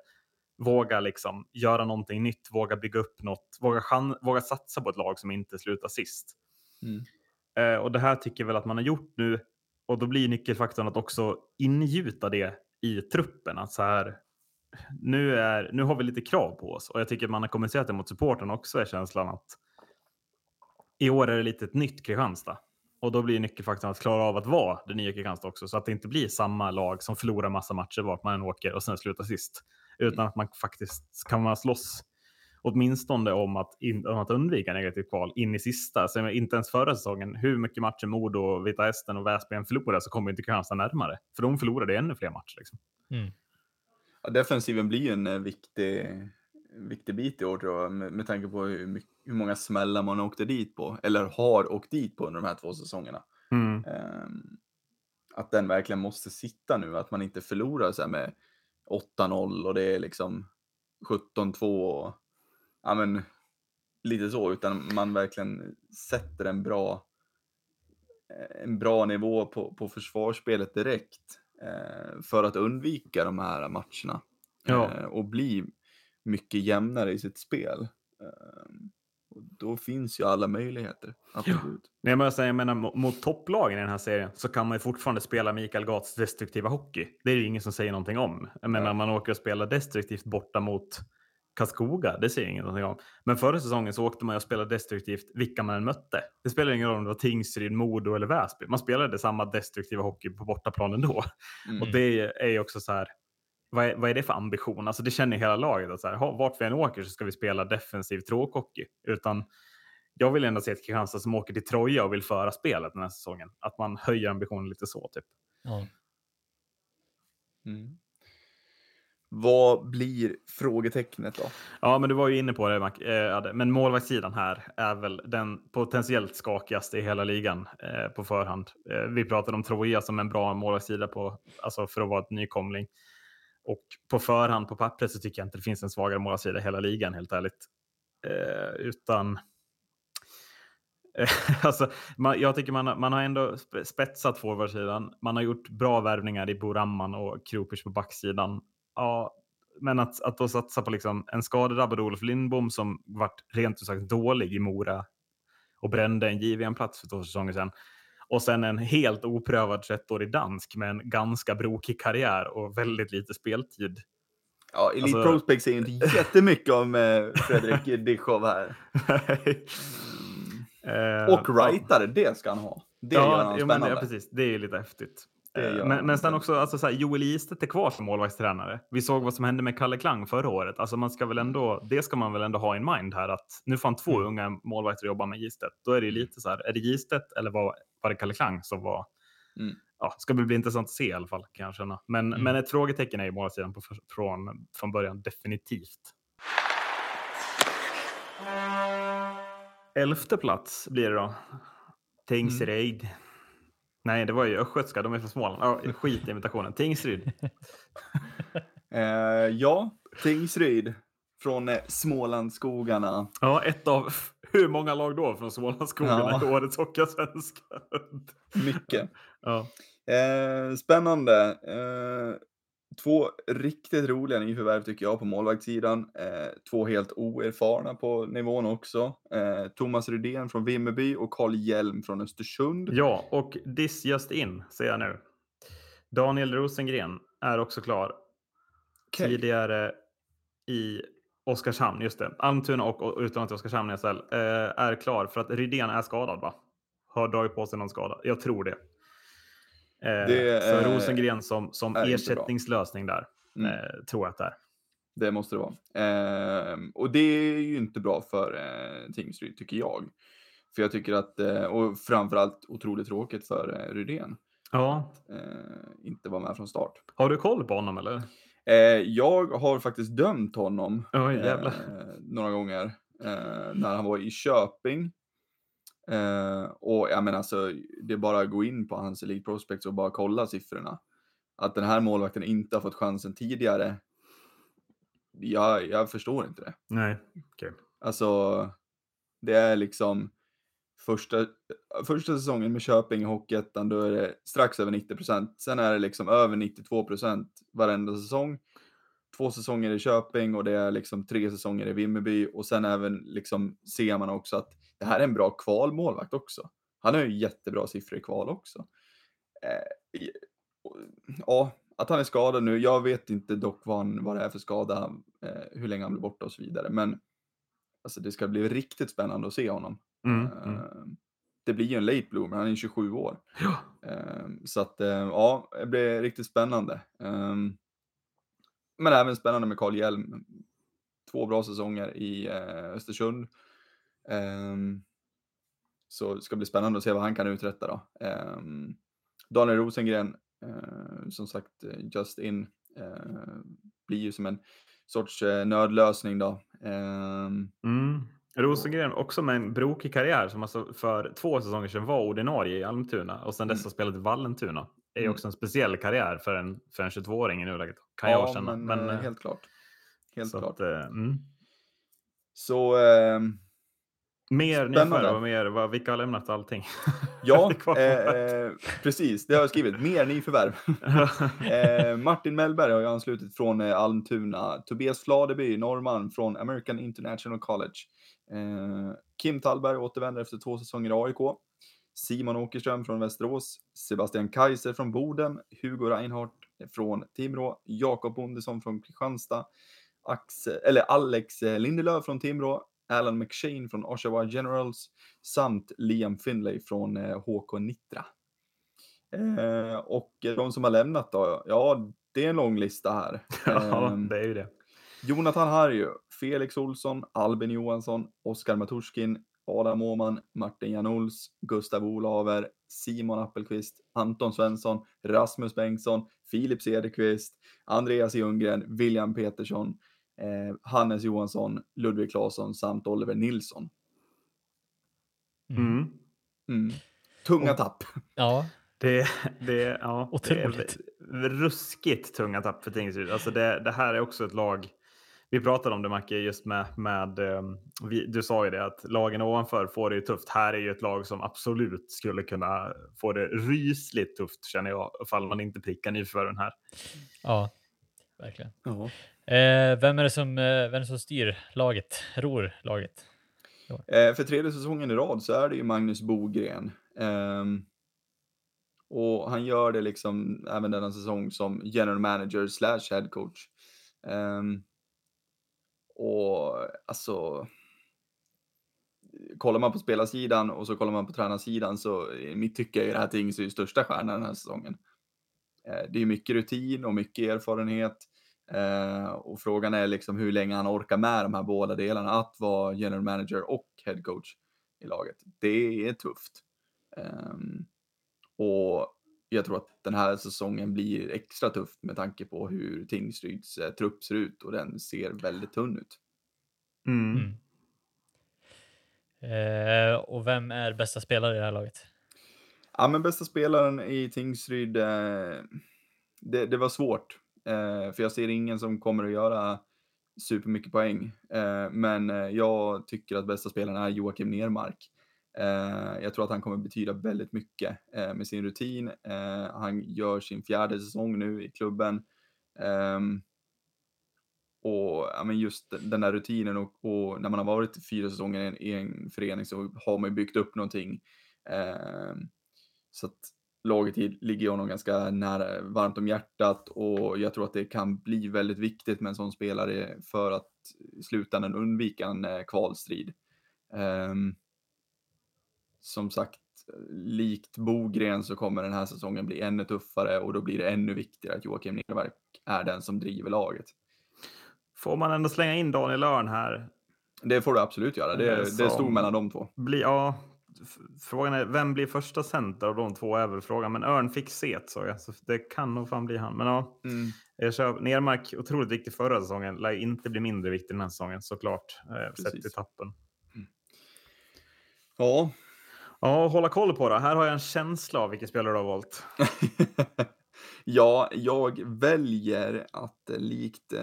våga liksom göra någonting nytt, våga bygga upp något, våga, våga satsa på ett lag som inte slutar sist. Mm. Eh, och det här tycker jag väl att man har gjort nu. Och då blir nyckelfaktorn att också ingjuta det i truppen. Att så här, nu, är, nu har vi lite krav på oss. Och jag tycker man har kommunicerat det mot supporten också, är känslan att i år är det lite ett nytt Kristianstad. Och då blir nyckelfaktorn att klara av att vara det nya Kristianstad också. Så att det inte blir samma lag som förlorar massa matcher vart man än åker och sen slutar sist. Utan att man faktiskt kan man slåss åtminstone om att, in, om att undvika negativt kval in i sista. Så inte ens förra säsongen, hur mycket matcher Modo, Vita Hästen och Väsby än förlorade så kommer inte Kristianstad närmare. För de förlorade ännu fler matcher. Liksom. Mm. Ja, defensiven blir ju en eh, viktig, viktig bit i år tror jag, med, med tanke på hur, mycket, hur många smällar man åkte dit på, eller har åkt dit på under de här två säsongerna. Mm. Ehm, att den verkligen måste sitta nu, att man inte förlorar så här med 8-0 och det är liksom 17-2 och ja, men, lite så, utan man verkligen sätter en bra, en bra nivå på, på försvarsspelet direkt eh, för att undvika de här matcherna Ja. eh, och bli mycket jämnare i sitt spel. Eh, då finns ju alla möjligheter. Absolut. Nej, men säger, jag menar, mo- mot topplagen i den här serien så kan man ju fortfarande spela Mikael Gats destruktiva hockey. Det är ju ingen som säger någonting om. Jag menar, Nej. man åker och spelar destruktivt borta mot Karlskoga, det säger ingen någonting om. Men förra säsongen så åkte man och spelade destruktivt vilka man än mötte. Det spelar ingen roll om det var Tingsryd, Modo eller Väsby. Man spelade samma destruktiva hockey på bortaplan ändå. Mm. Och det är ju också så här, vad är, vad är det för ambition? Alltså det känner hela laget att så här, vart vi än åker så ska vi spela defensiv tråkhockey. Utan jag vill ändå se ett Kristianstad som åker till Troja och vill föra spelet den här säsongen. Att man höjer ambitionen lite så typ. Ja. Mm. Vad blir frågetecknet då? Ja, men du var ju inne på det, Mac. Eh, men målvaktssidan här är väl den potentiellt skakigaste i hela ligan eh, på förhand. Eh, vi pratade om Troja som en bra målvaktssida på, alltså för att vara ett nykomling. Och på förhand på pappret så tycker jag inte det finns en svagare målsida i hela ligan, helt ärligt. Eh, utan... Eh, alltså, man, jag tycker man, har- man har ändå spetsat forwardsidan. Man har gjort bra värvningar i Boramman och Kropers på backsidan. Ja, men att, att då satsa på liksom en skadedrabbad Olof Lindbom som vart rent ut sagt dålig i Mora och brände en JVM-plats för två säsonger sedan. Och sen en helt oprövad 30-årig dansk med en ganska brokig karriär och väldigt lite speltid. Ja, Elite Alltså- Prospect säger inte jättemycket om eh, Fredrik Dischov här. Eh, Och rightare, det ska han ha. Det gör han spännande. det, ja, precis. Det är ju lite häftigt. Eh, men, men sen också, alltså, så här, Joel Istedt är kvar som målvaktstränare. Vi såg vad som hände med Kalle Klang förra året. Alltså, man ska väl ändå, det ska man väl ändå ha in mind här att nu får han två Mm. unga målvakter jobba med Istedt. Då är det ju lite så här, är det Istedt eller var, var det Kalle Klang som var Mm. Ja, ska bli intressant att se i alla fall kan jag känna. Men, Mm. men ett frågetecken är ju målvaktssidan från, från början definitivt. Elfte plats blir det då. Tingsryd. Nej, det var ju östgötska. De är från Småland. Ja, skit i imitationen. Tingsryd. Eh, ja, Tingsryd från eh, Smålandsskogarna. Ja, ett av hur många lag då från Smålandsskogarna Ja. i årets Hockeyallsvenska? Mycket. ja. Eh, spännande. Eh, två riktigt roliga nyförvärv tycker jag på målvaktssidan. Eh, två helt oerfarna på nivån också. Eh, Thomas Rydén från Vimmerby och Carl Hjelm från Östersund. ja, och this just in ser jag nu. Daniel Rosengren är också klar. Okej. Tidigare i Oskarshamn, just det. Almtuna och, och utan till Oskarshamn i SHL eh, är klar för att Rydén är skadad va? Har dragit på sig någon skada. Jag tror det. Eh, Det så är- Rosengren som, som ersättningslösning där. Mm. Eh, tror jag att det är. Det måste det vara. Eh, och det är ju inte bra för eh, Tingsryd, tycker jag. För jag tycker att, eh, och framförallt otroligt tråkigt för eh, Rydén. Ja. Eh, inte vara med från start. Har du koll på honom eller? Eh, jag har faktiskt dömt honom jävlar. eh, några gånger eh, när han var i Köping. Eh, och jag menar alltså, det är bara att gå in på hans Elite Prospects och bara kolla siffrorna. Att den här målvakten inte har fått chansen tidigare. Jag, jag förstår inte det. Nej. Okej. Alltså, det är liksom första, första säsongen med Köping i Hockeyettan, då är det strax över 90 procent. Sen är det liksom över 92 procent varenda säsong. Två säsonger i Köping och det är liksom tre säsonger i Vimmerby och sen även liksom ser man också att det här är en bra kvalmålvakt också. Han har ju jättebra siffror i kval också. Eh, ja, att han är skadad nu. Jag vet inte dock vad, han, vad det är för skada, eh, hur länge han blir borta och så vidare. Men alltså, det ska bli riktigt spännande att se honom. Mm, mm. Det blir ju en late bloomer, han är 27 år. Ja. Eh, Så att, eh, ja, det blir riktigt spännande. Eh, Men även spännande med Carl Hjelm. Två bra säsonger i eh, Östersund. Så det ska bli spännande att se vad han kan uträtta då. Daniel Rosengren, eh, som sagt, just in, blir ju som en sorts nödlösning då. Mm. Rosengren också med en brokig karriär som alltså för två säsonger sedan var ordinarie i Almtuna och sen dess Mm. har spelat i Vallentuna. Det är Mm. också en speciell karriär för en, för en 22-åring i nuläget. Kan jag känna. men, Men, eh, eh, helt klart. Helt så klart. Att, eh, mm. Så ehm, Mer nyförvärv mer, vad, vilka har lämnat allting? Ja, eh, eh, precis. Det har jag skrivit. Mer nyförvärv. eh, Martin Mellberg har ju anslutit från eh, Almtuna. Tobias Fladeby, norrman från American International College. Eh, Kim Tallberg återvänder efter två säsonger i AIK. Simon Åkerström från Västerås. Sebastian Kaiser från Boden. Hugo Reinhardt från Timrå. Jakob Bondesson från Kristianstad. Axel, eller Alex eh, Lindelöf från Timrå. Alan McShane från Oshawa Generals samt Liam Finlay från HK Nitra. Eh, och de som har lämnat då, ja, det är en lång lista här. ja, Ehm, det är ju det. Jonathan Harju, Felix Olsson, Albin Johansson, Oskar Maturskin, Adam Åhman, Martin Janols, Gustav Olaver, Simon Appelqvist, Anton Svensson, Rasmus Bengtsson, Filip Cederqvist, Andreas Ljunggren, William Petersson, eh, Hannes Johansson, Ludvig Claesson samt Oliver Nilsson. Mm. Mm. Tunga Och- tapp. Ja, Det, det, ja, det är ruskigt tunga tapp för Tingsryd. Alltså det, det här är också ett lag. Vi pratade om det Macke, just med, med ehm, vi, du sa ju det att lagen ovanför får det ju tufft. Här är ju ett lag som absolut skulle kunna få det rysligt tufft känner jag, ifall man inte prickar nyförvärven här. ja, verkligen. Ja. Eh, vem är det som, eh, vem är det som styr laget, ror laget? Eh, för tredje säsongen i rad så är det ju Magnus Bogren. Ehm, och han gör det liksom även denna säsong som general manager slash head coach. Ehm, och alltså, kollar man på spelarsidan och så kollar man på tränarsidan så i mitt tycke är det här Tingsryds största stjärna den här säsongen. Eh, det är mycket rutin och mycket erfarenhet. Eh, och frågan är liksom hur länge han orkar med de här båda delarna, att vara general manager och head coach i laget. Det är tufft. Ehm, och jag tror att den här säsongen blir extra tuff med tanke på hur Tingsryds eh, trupp ser ut och den ser väldigt tunn ut. Mm. Mm. Eh, och vem är bästa spelare i det här laget? Ja, men bästa spelaren i Tingsryd, eh, det, det var svårt. Eh, för jag ser ingen som kommer att göra supermycket poäng. Eh, men eh, jag tycker att bästa spelaren är Joakim Nermark. Eh, jag tror att han kommer betyda väldigt mycket eh, med sin rutin. Eh, han gör sin fjärde säsong nu i klubben. Ehm, och ja, men just den där rutinen och, och när man har varit fyra säsonger i en, i en förening så har man ju byggt upp någonting. Ehm, så att laget ligger honom ganska nära, varmt om hjärtat och jag tror att det kan bli väldigt viktigt med en sån spelare för att i slutändan undvika en eh, kvalstrid. Ehm, som sagt, likt Bogren så kommer den här säsongen bli ännu tuffare och då blir det ännu viktigare att Joakim Nermark är den som driver laget. Får man ändå slänga in Daniel Örn här? Det får du absolut göra. Det, Eh, det stod mellan de två. Bli, ja, frågan är vem blir första center av de två är väl frågan. Men Örn fick set så jag, så det kan nog fan bli han. Men ja, Mm. jag kör, Nermark otroligt viktig förra säsongen. Lär inte bli mindre viktig den här säsongen såklart. Eh, sett i tappen. Ja, Ja, hålla koll på det. Här har jag en känsla av vilken spelare du har valt. ja, jag väljer att eh, likt eh,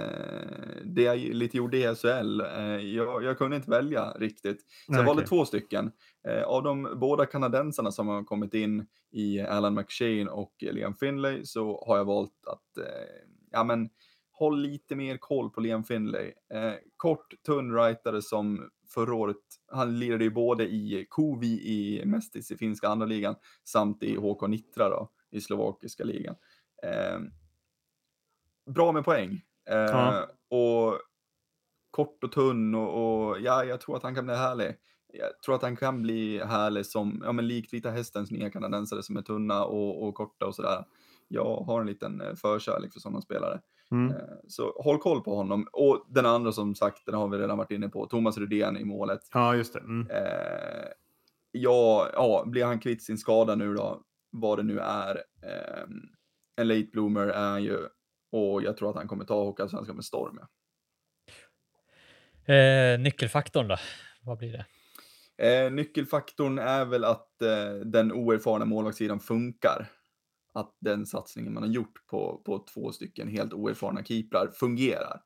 det jag lite gjorde i SHL, eh, jag, jag kunde inte välja riktigt. Så Nej, jag valde okej. två stycken. Eh, av de båda kanadensarna som har kommit in i Alan McShane och Liam Finlay så har jag valt att eh, ja, men, håll lite mer koll på Liam Finlay. Eh, kort, tunn rightare som förra året, han lirade ju både i Kovi i Mestis i finska andra ligan samt i HK Nitra då, i slovakiska ligan. Eh, bra med poäng. Eh, Ja. Och kort och tunn och, och ja, jag tror att han kan bli härlig. Jag tror att han kan bli härlig som, ja men likt Vita Hästens nya kanadensare som är tunna och, och korta och sådär. Jag har en liten eh, förkärlek för sådana spelare. Mm. Eh, Så håll koll på honom. Och den andra som sagt, den har vi redan varit inne på, Thomas Rydén i målet. Ja, just det. Mm. Eh, ja, ja, blir han kvitt sin skada nu då, vad det nu är. Eh, en late bloomer är han ju och jag tror att han kommer ta Hockeyallsvenskan med storm. Ja. Eh, nyckelfaktorn då? Vad blir det? Eh, nyckelfaktorn är väl att eh, den oerfarna målvaktssidan funkar. Att den satsningen man har gjort på, på två stycken helt oerfarna keeprar fungerar.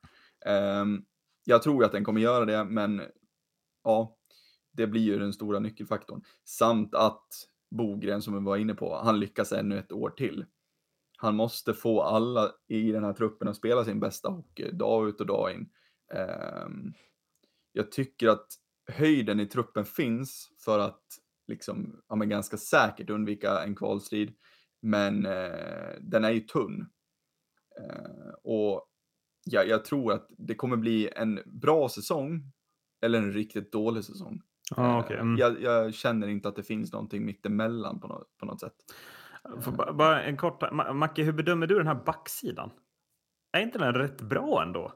Um, jag tror att den kommer göra det, men ja, det blir ju den stora nyckelfaktorn. Samt att Bogren, som vi var inne på, han lyckas ännu ett år till. Han måste få alla i den här truppen att spela sin bästa hockey, dag ut och dag in. Um, jag tycker att höjden i truppen finns för att liksom, ja, men ganska säkert undvika en kvalstrid. Men eh, den är ju tunn. Eh, och ja, jag tror att det kommer bli en bra säsong eller en riktigt dålig säsong. Ah, okay. mm. jag, jag, känner inte att det finns någonting mittemellan på något, på något sätt. För, bara en kort, Macke, hur bedömer du den här backsidan? Är inte den rätt bra ändå?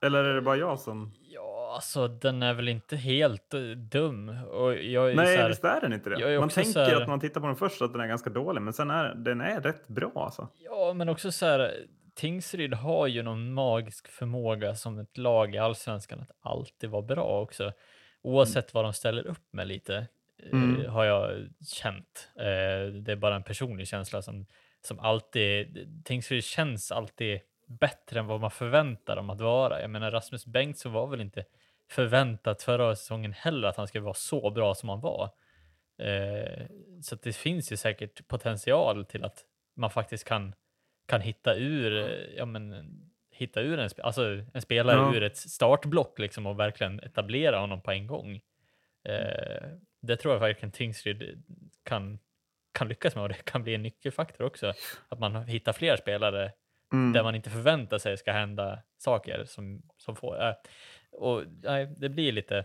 Eller är det bara jag som... Ja, alltså den är väl inte helt uh, dum. Och jag Nej, här, visst är den inte det. Man tänker här, att man tittar på den först att den är ganska dålig, men sen är den är rätt bra alltså. Ja, men också så här, Tingsryd har ju någon magisk förmåga som ett lag i allsvenskan att alltid vara bra också. Oavsett mm. vad de ställer upp med lite, eh, mm. har jag känt. Eh, det är bara en personlig känsla som, som alltid, Tingsryd känns alltid bättre än vad man förväntar dem att vara. Jag menar Rasmus Bengtsson var väl inte förväntat förra säsongen heller att han skulle vara så bra som han var. Eh, så det finns ju säkert potential till att man faktiskt kan, kan hitta ur, ja men, hitta ur en, alltså en spelare ja. ur ett startblock liksom och verkligen etablera honom på en gång. Eh, det tror jag verkligen Tingsryd kan, kan lyckas med och det kan bli en nyckelfaktor också. Att man hittar fler spelare mm. där man inte förväntar sig ska hända saker som, som får. Äh, och nej, det blir lite.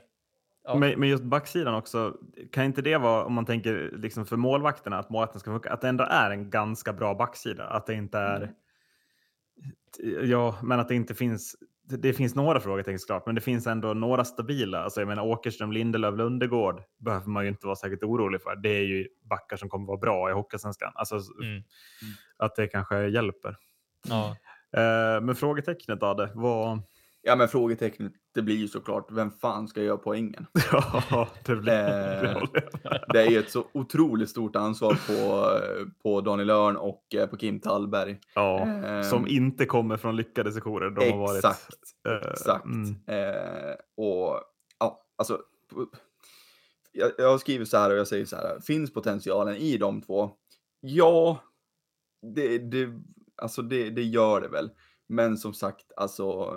Ja. Men, men, just backsidan också, kan inte det vara, om man tänker liksom för målvakterna, att målvakten ska funka, att det ändå är en ganska bra backsida? Att det inte är, mm. ja, men att det inte finns, det finns några frågetecken såklart, men det finns ändå några stabila. Alltså jag menar Åkerström, Lindelöf, Lundegård behöver man ju inte vara särskilt orolig för. Det är ju backar som kommer vara bra i Hockeysvenskan. Alltså mm. Mm. att det kanske hjälper. Ja. Eh, men frågetecknet då, det var... Ja, men frågetecknet, det blir ju såklart, vem fan ska göra poängen? ja, det blir eh, Det är ju ett så otroligt stort ansvar på, på Daniel Örn och eh, på Kim Tallberg. Ja, eh, som inte kommer från lyckade sessioner. De exakt, har varit, eh, exakt. Mm. Eh, och ja, alltså. Jag, jag har skrivit så här och jag säger så här, finns potentialen i de två? Ja, det, det alltså det, det gör det väl. Men som sagt, alltså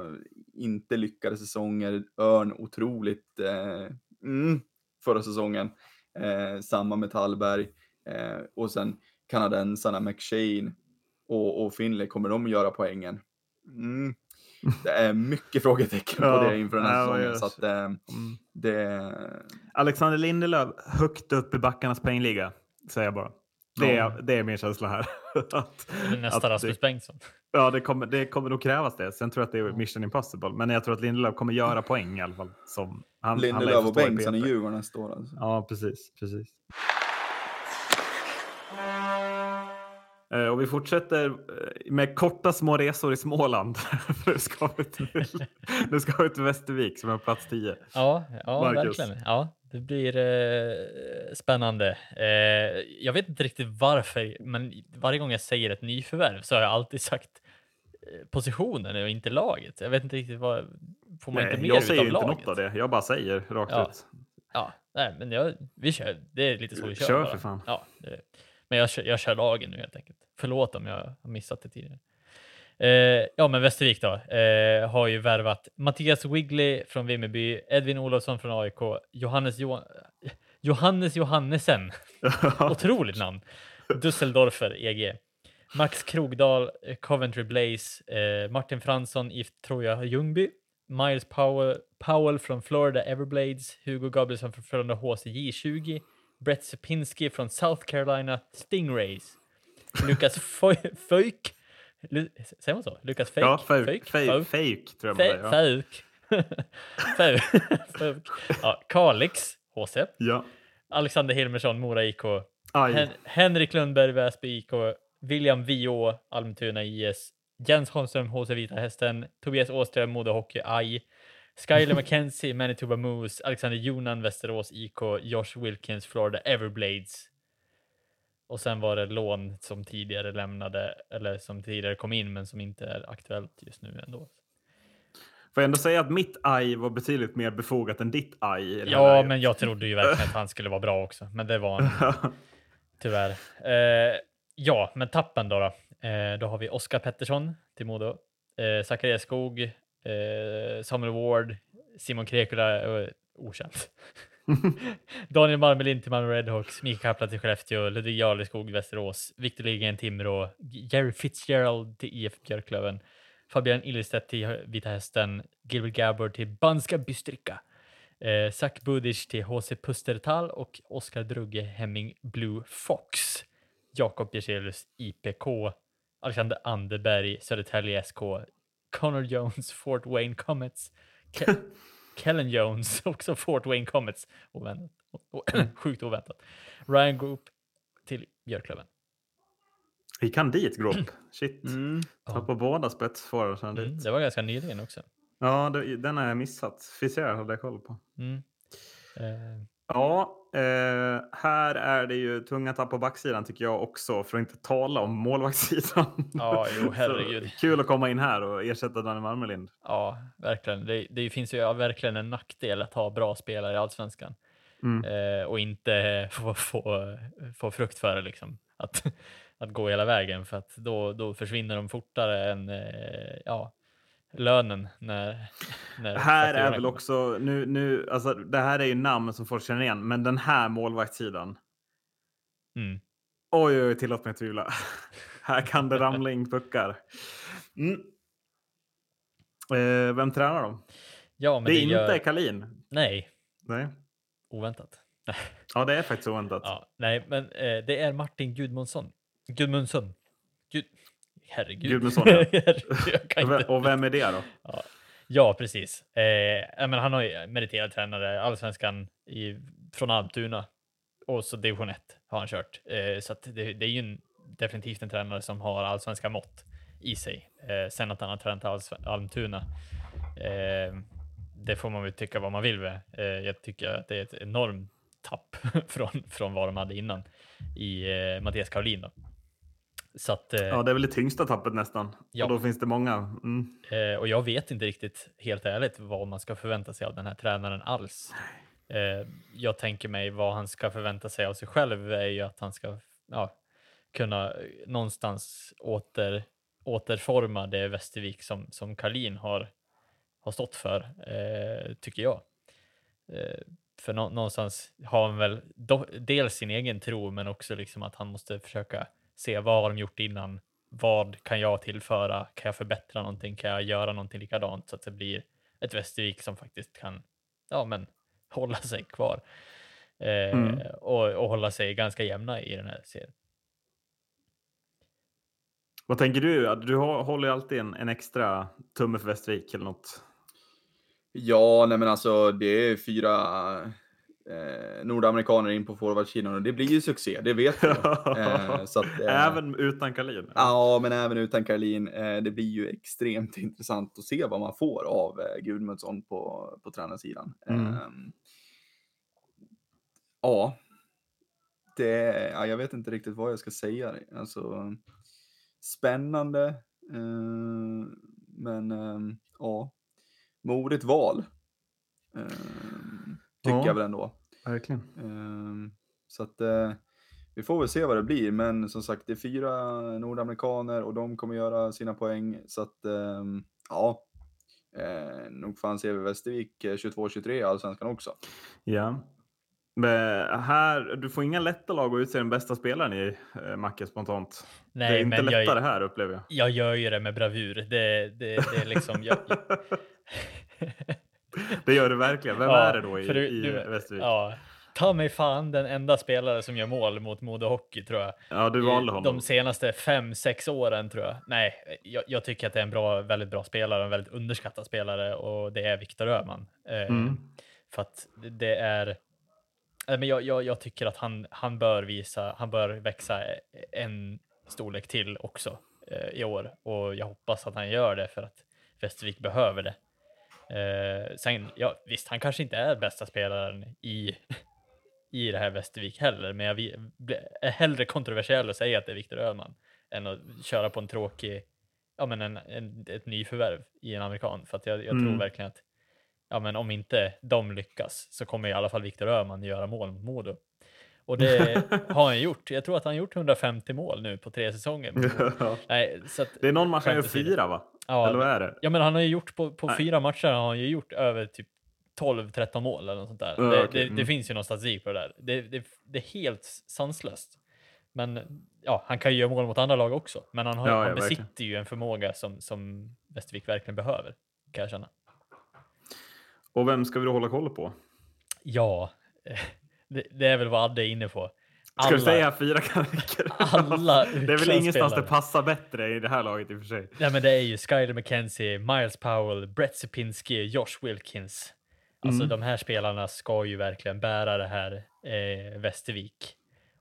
inte lyckade säsonger. Örn otroligt eh, mm, förra säsongen. Eh, samma med Tallberg. Eh, och sen kanadensarna McShane och, och Finley, kommer de att göra poängen? Mm. Det är mycket frågetecken på det inför den här ja, säsongen. Så att, eh, mm. det... Alexander Lindelöf högt upp i backarnas poängliga, säger jag bara. Det är, det är min känsla här. att, nästa att Rasmus Bengtsson. Ja, det kommer, det kommer nog krävas det. Sen tror jag att det är mission impossible. Men jag tror att Lindelöf kommer göra poäng i alla fall. Som han, Lindelöf och Bengtsson i Djurgården nästa år. Alltså. Ja, precis. precis. Eh, och vi fortsätter eh, med korta små resor i Småland. nu, ska vi till, nu ska vi till Västervik som är plats 10. Ja, ja verkligen. Ja, det blir eh, spännande. Eh, jag vet inte riktigt varför, men varje gång jag säger ett nyförvärv så har jag alltid sagt eh, positionen och inte laget. Jag vet inte riktigt vad, får man nej, inte mer Jag säger inte laget? något av det, jag bara säger rakt ja. ut. Ja, nej, men jag, vi kör. Det är lite så vi kör. Kör för fan. Ja, men jag jag kör lagen nu helt enkelt. Förlåt om jag har missat det tidigare. Eh, ja, men Västervik då eh, har ju värvat Mattias Wigley från Vimmerby, Edvin Olofsson från AIK, Johannes, jo Johannes Johannesen, otroligt namn, Dusseldorfer, EG, Max Krogdal, eh, Coventry Blaze, eh, Martin Fransson i Troja Ljungby, Miles Powell, Powell från Florida Everblades, Hugo Gabrielsson från Frölunda HCJ 20, Brett Sepinski från South Carolina Stingrays, Lukas Föjk Säger man så? Lukas Fake? Ja, Fake. Fake, fake, tror jag man säger. Fake. Fake. ja, Kalix, HC. Ja. Alexander Hilmersson, Mora IK. Hen Henrik Lundberg, Väsby IK. William Vio, Almtuna IS. Jens Holmström, HC Vita Hästen. Tobias Åström, Modo Hockey AI. Skyler McKenzie, Manitoba Moose. Alexander Jonan, Västerås IK. Josh Wilkins, Florida Everblades. Och sen var det lån som tidigare lämnade eller som tidigare kom in men som inte är aktuellt just nu ändå. Får jag ändå säga att mitt aj var betydligt mer befogat än ditt aj. Ja, men jag trodde ju verkligen att han skulle vara bra också, men det var han tyvärr. Eh, ja, men tappen då. Då, eh, då har vi Oskar Pettersson till Modo, eh, Zacharias Skog, eh, Samuel Ward, Simon Krekula, eh, okänt. Daniel Malmelin till Malmö Redhawks, Mikael Kaplan till Skellefteå, Ludvig Jarleskog Västerås, Victor Lidgren Timrå, Jerry Fitzgerald till IF Björklöven, Fabian Ilestedt till Vita Hästen, Gilbert Gabbard till Banska Bystrika, eh, Zach Budic till HC Pustertal och Oskar Drugge Hemming Blue Fox, Jakob Bjerselius IPK, Alexander Anderberg Södertälje SK, Connor Jones Fort Wayne Comets, Ke Kellen Jones också Fort Wayne Comets, oväntat, o- sjukt oväntat, Ryan Group till Björklöven. Vi kan dit, Grop. Shit. Mm. Ta på båda spetsforwardsarna Mm, dit. det var ganska nyligen också. Ja, det, den har jag missat. Fizier hade jag koll på. Mm. Eh, Ja, eh, här är det ju tunga tapp på backsidan tycker jag också, för att inte tala om målvaktssidan. Ja, jo, Så herregud. kul att komma in här och ersätta Daniel Marmelind. ja, verkligen. Det, det finns ju verkligen en nackdel att ha bra spelare i allsvenskan Mm. eh, och inte få, få, få frukt för det, liksom. Att, att gå hela vägen, för att då, då försvinner de fortare än eh, ja, lönen. När, när Här är väl också, nu, nu, alltså det här är ju namn som folk känner igen, men den här målvaktssidan. Mm. Oj, oj, tillåt mig tvivla. här kan det ramla in puckar. Mm. Eh, vem tränar de? Ja, men det är gör- inte Kalin. Nej, Nej. oväntat. Ja, det är faktiskt oväntat. Ja, nej, men eh, det är Martin Gudmundsson. Gudmundsson. Gud... Herregud. Gudmundsson, ja. Och ve- inte- Och vem är det då? Ja, ja precis. Eh, men han har ju meriterad tränare, allsvenskan i, från Almtuna och så division 1 har han kört. Eh, så det, det är ju en, definitivt en tränare som har allsvenska mått i sig. Eh, sen att han har tränat Alsv- Almtuna, eh, det får man väl tycka vad man vill med. Eh, jag tycker att det är ett enormt tapp från, från vad de hade innan i eh, Mattias Karolin. Då. Så att, eh, Ja, det är väl det tyngsta tappet nästan. Ja. Och då finns det många. Mm. Eh, och jag vet inte riktigt, helt ärligt, vad man ska förvänta sig av den här tränaren alls. Eh, jag tänker mig vad han ska förvänta sig av sig själv är ju att han ska ja, kunna någonstans åter, återforma det Västervik som, som Karlin har, har stått för, eh, tycker jag. För nå- någonstans har han väl do- dels sin egen tro, men också liksom att han måste försöka se vad har de gjort innan, vad kan jag tillföra? Kan jag förbättra någonting? Kan jag göra någonting likadant så att det blir ett Västervik som faktiskt kan ja, men, hålla sig kvar eh, Mm. och, och hålla sig ganska jämna i den här serien? Vad tänker du? Du håller ju alltid en, en extra tumme för Västervik eller något. Ja, nej men alltså det är fyra eh, nordamerikaner in på forwardsidan och det blir ju succé, det vet vi. eh, så att, eh, Även utan Kalin? Ja, men även utan Karolin. Eh, det blir ju extremt intressant att se vad man får av eh, Gudmundsson på, på tränarsidan. Mm. Ehm, ja, det, ja, jag vet inte riktigt vad jag ska säga. Alltså, spännande, eh, men eh, ja, modigt val. Eh, tycker Ja. jag väl ändå. Verkligen. Ehm, så att eh, vi får väl se vad det blir, men som sagt det är fyra nordamerikaner och de kommer göra sina poäng. Så att ehm, ja, eh, nog fan ser vi Västervik eh, 22-23 i Allsvenskan också. Ja. Men här, du får inga lätta lag att utse den bästa spelaren i eh, Macke spontant. det är Nej, inte men lättare jag, här upplever jag. jag gör ju det med bravur. Det, det, det är liksom... Jag, det gör du verkligen. Vem Ja, är det då i, du- i du- Västervik? ja, ta mig fan den enda spelare som gör mål mot Modo Hockey tror jag. Ja, du valde honom. De senaste fem, sex åren tror jag. Nej, jag, jag tycker att det är en bra, väldigt bra spelare, en väldigt underskattad spelare och det är Viktor Öhman. Eh, Mm. För att det- det är... Nej, men jag, jag, jag tycker att han, han bör visa, han bör växa en storlek till också eh, i år och jag hoppas att han gör det för att Västervik behöver det. Eh, sen, ja, visst, han kanske inte är bästa spelaren i, i det här Västervik heller, men jag är hellre kontroversiell och säga att det är Viktor Öhman än att köra på en tråkig, ja, men en, en, ett nyförvärv i en amerikan. För att jag, jag tror Mm. verkligen att ja, men om inte de lyckas så kommer i alla fall Viktor Öhman göra mål mot Modo. Och det har han gjort. Jag tror att han har gjort 150 mål nu på tre säsonger. Ja. Nej, så att, Det är någon match han gör Skämt åsido. fyra va? Ja, Eller vad är det? Ja, men han har ju gjort på, på fyra matcher har han ju gjort över typ 12-13 mål eller något sånt där. Ja, det, okej, det, mm. det finns ju någon statistik på det där. Det, det, det är helt sanslöst. Men ja, han kan ju göra mål mot andra lag också. Men han, har, Ja, han ja, besitter verkligen. ju en förmåga som, som Västervik verkligen behöver, kan jag känna. Och vem ska vi då hålla koll på? Ja, det, det är väl vad Adde är inne på. Ska vi säga fyra kariker? alla det är väl ingenstans det passar bättre i det här laget i och för sig. Nej, men det är ju Skyler McKenzie, Miles Powell, Brett Sipinski, Josh Wilkins. Alltså Mm. de här spelarna ska ju verkligen bära det här eh, Västervik.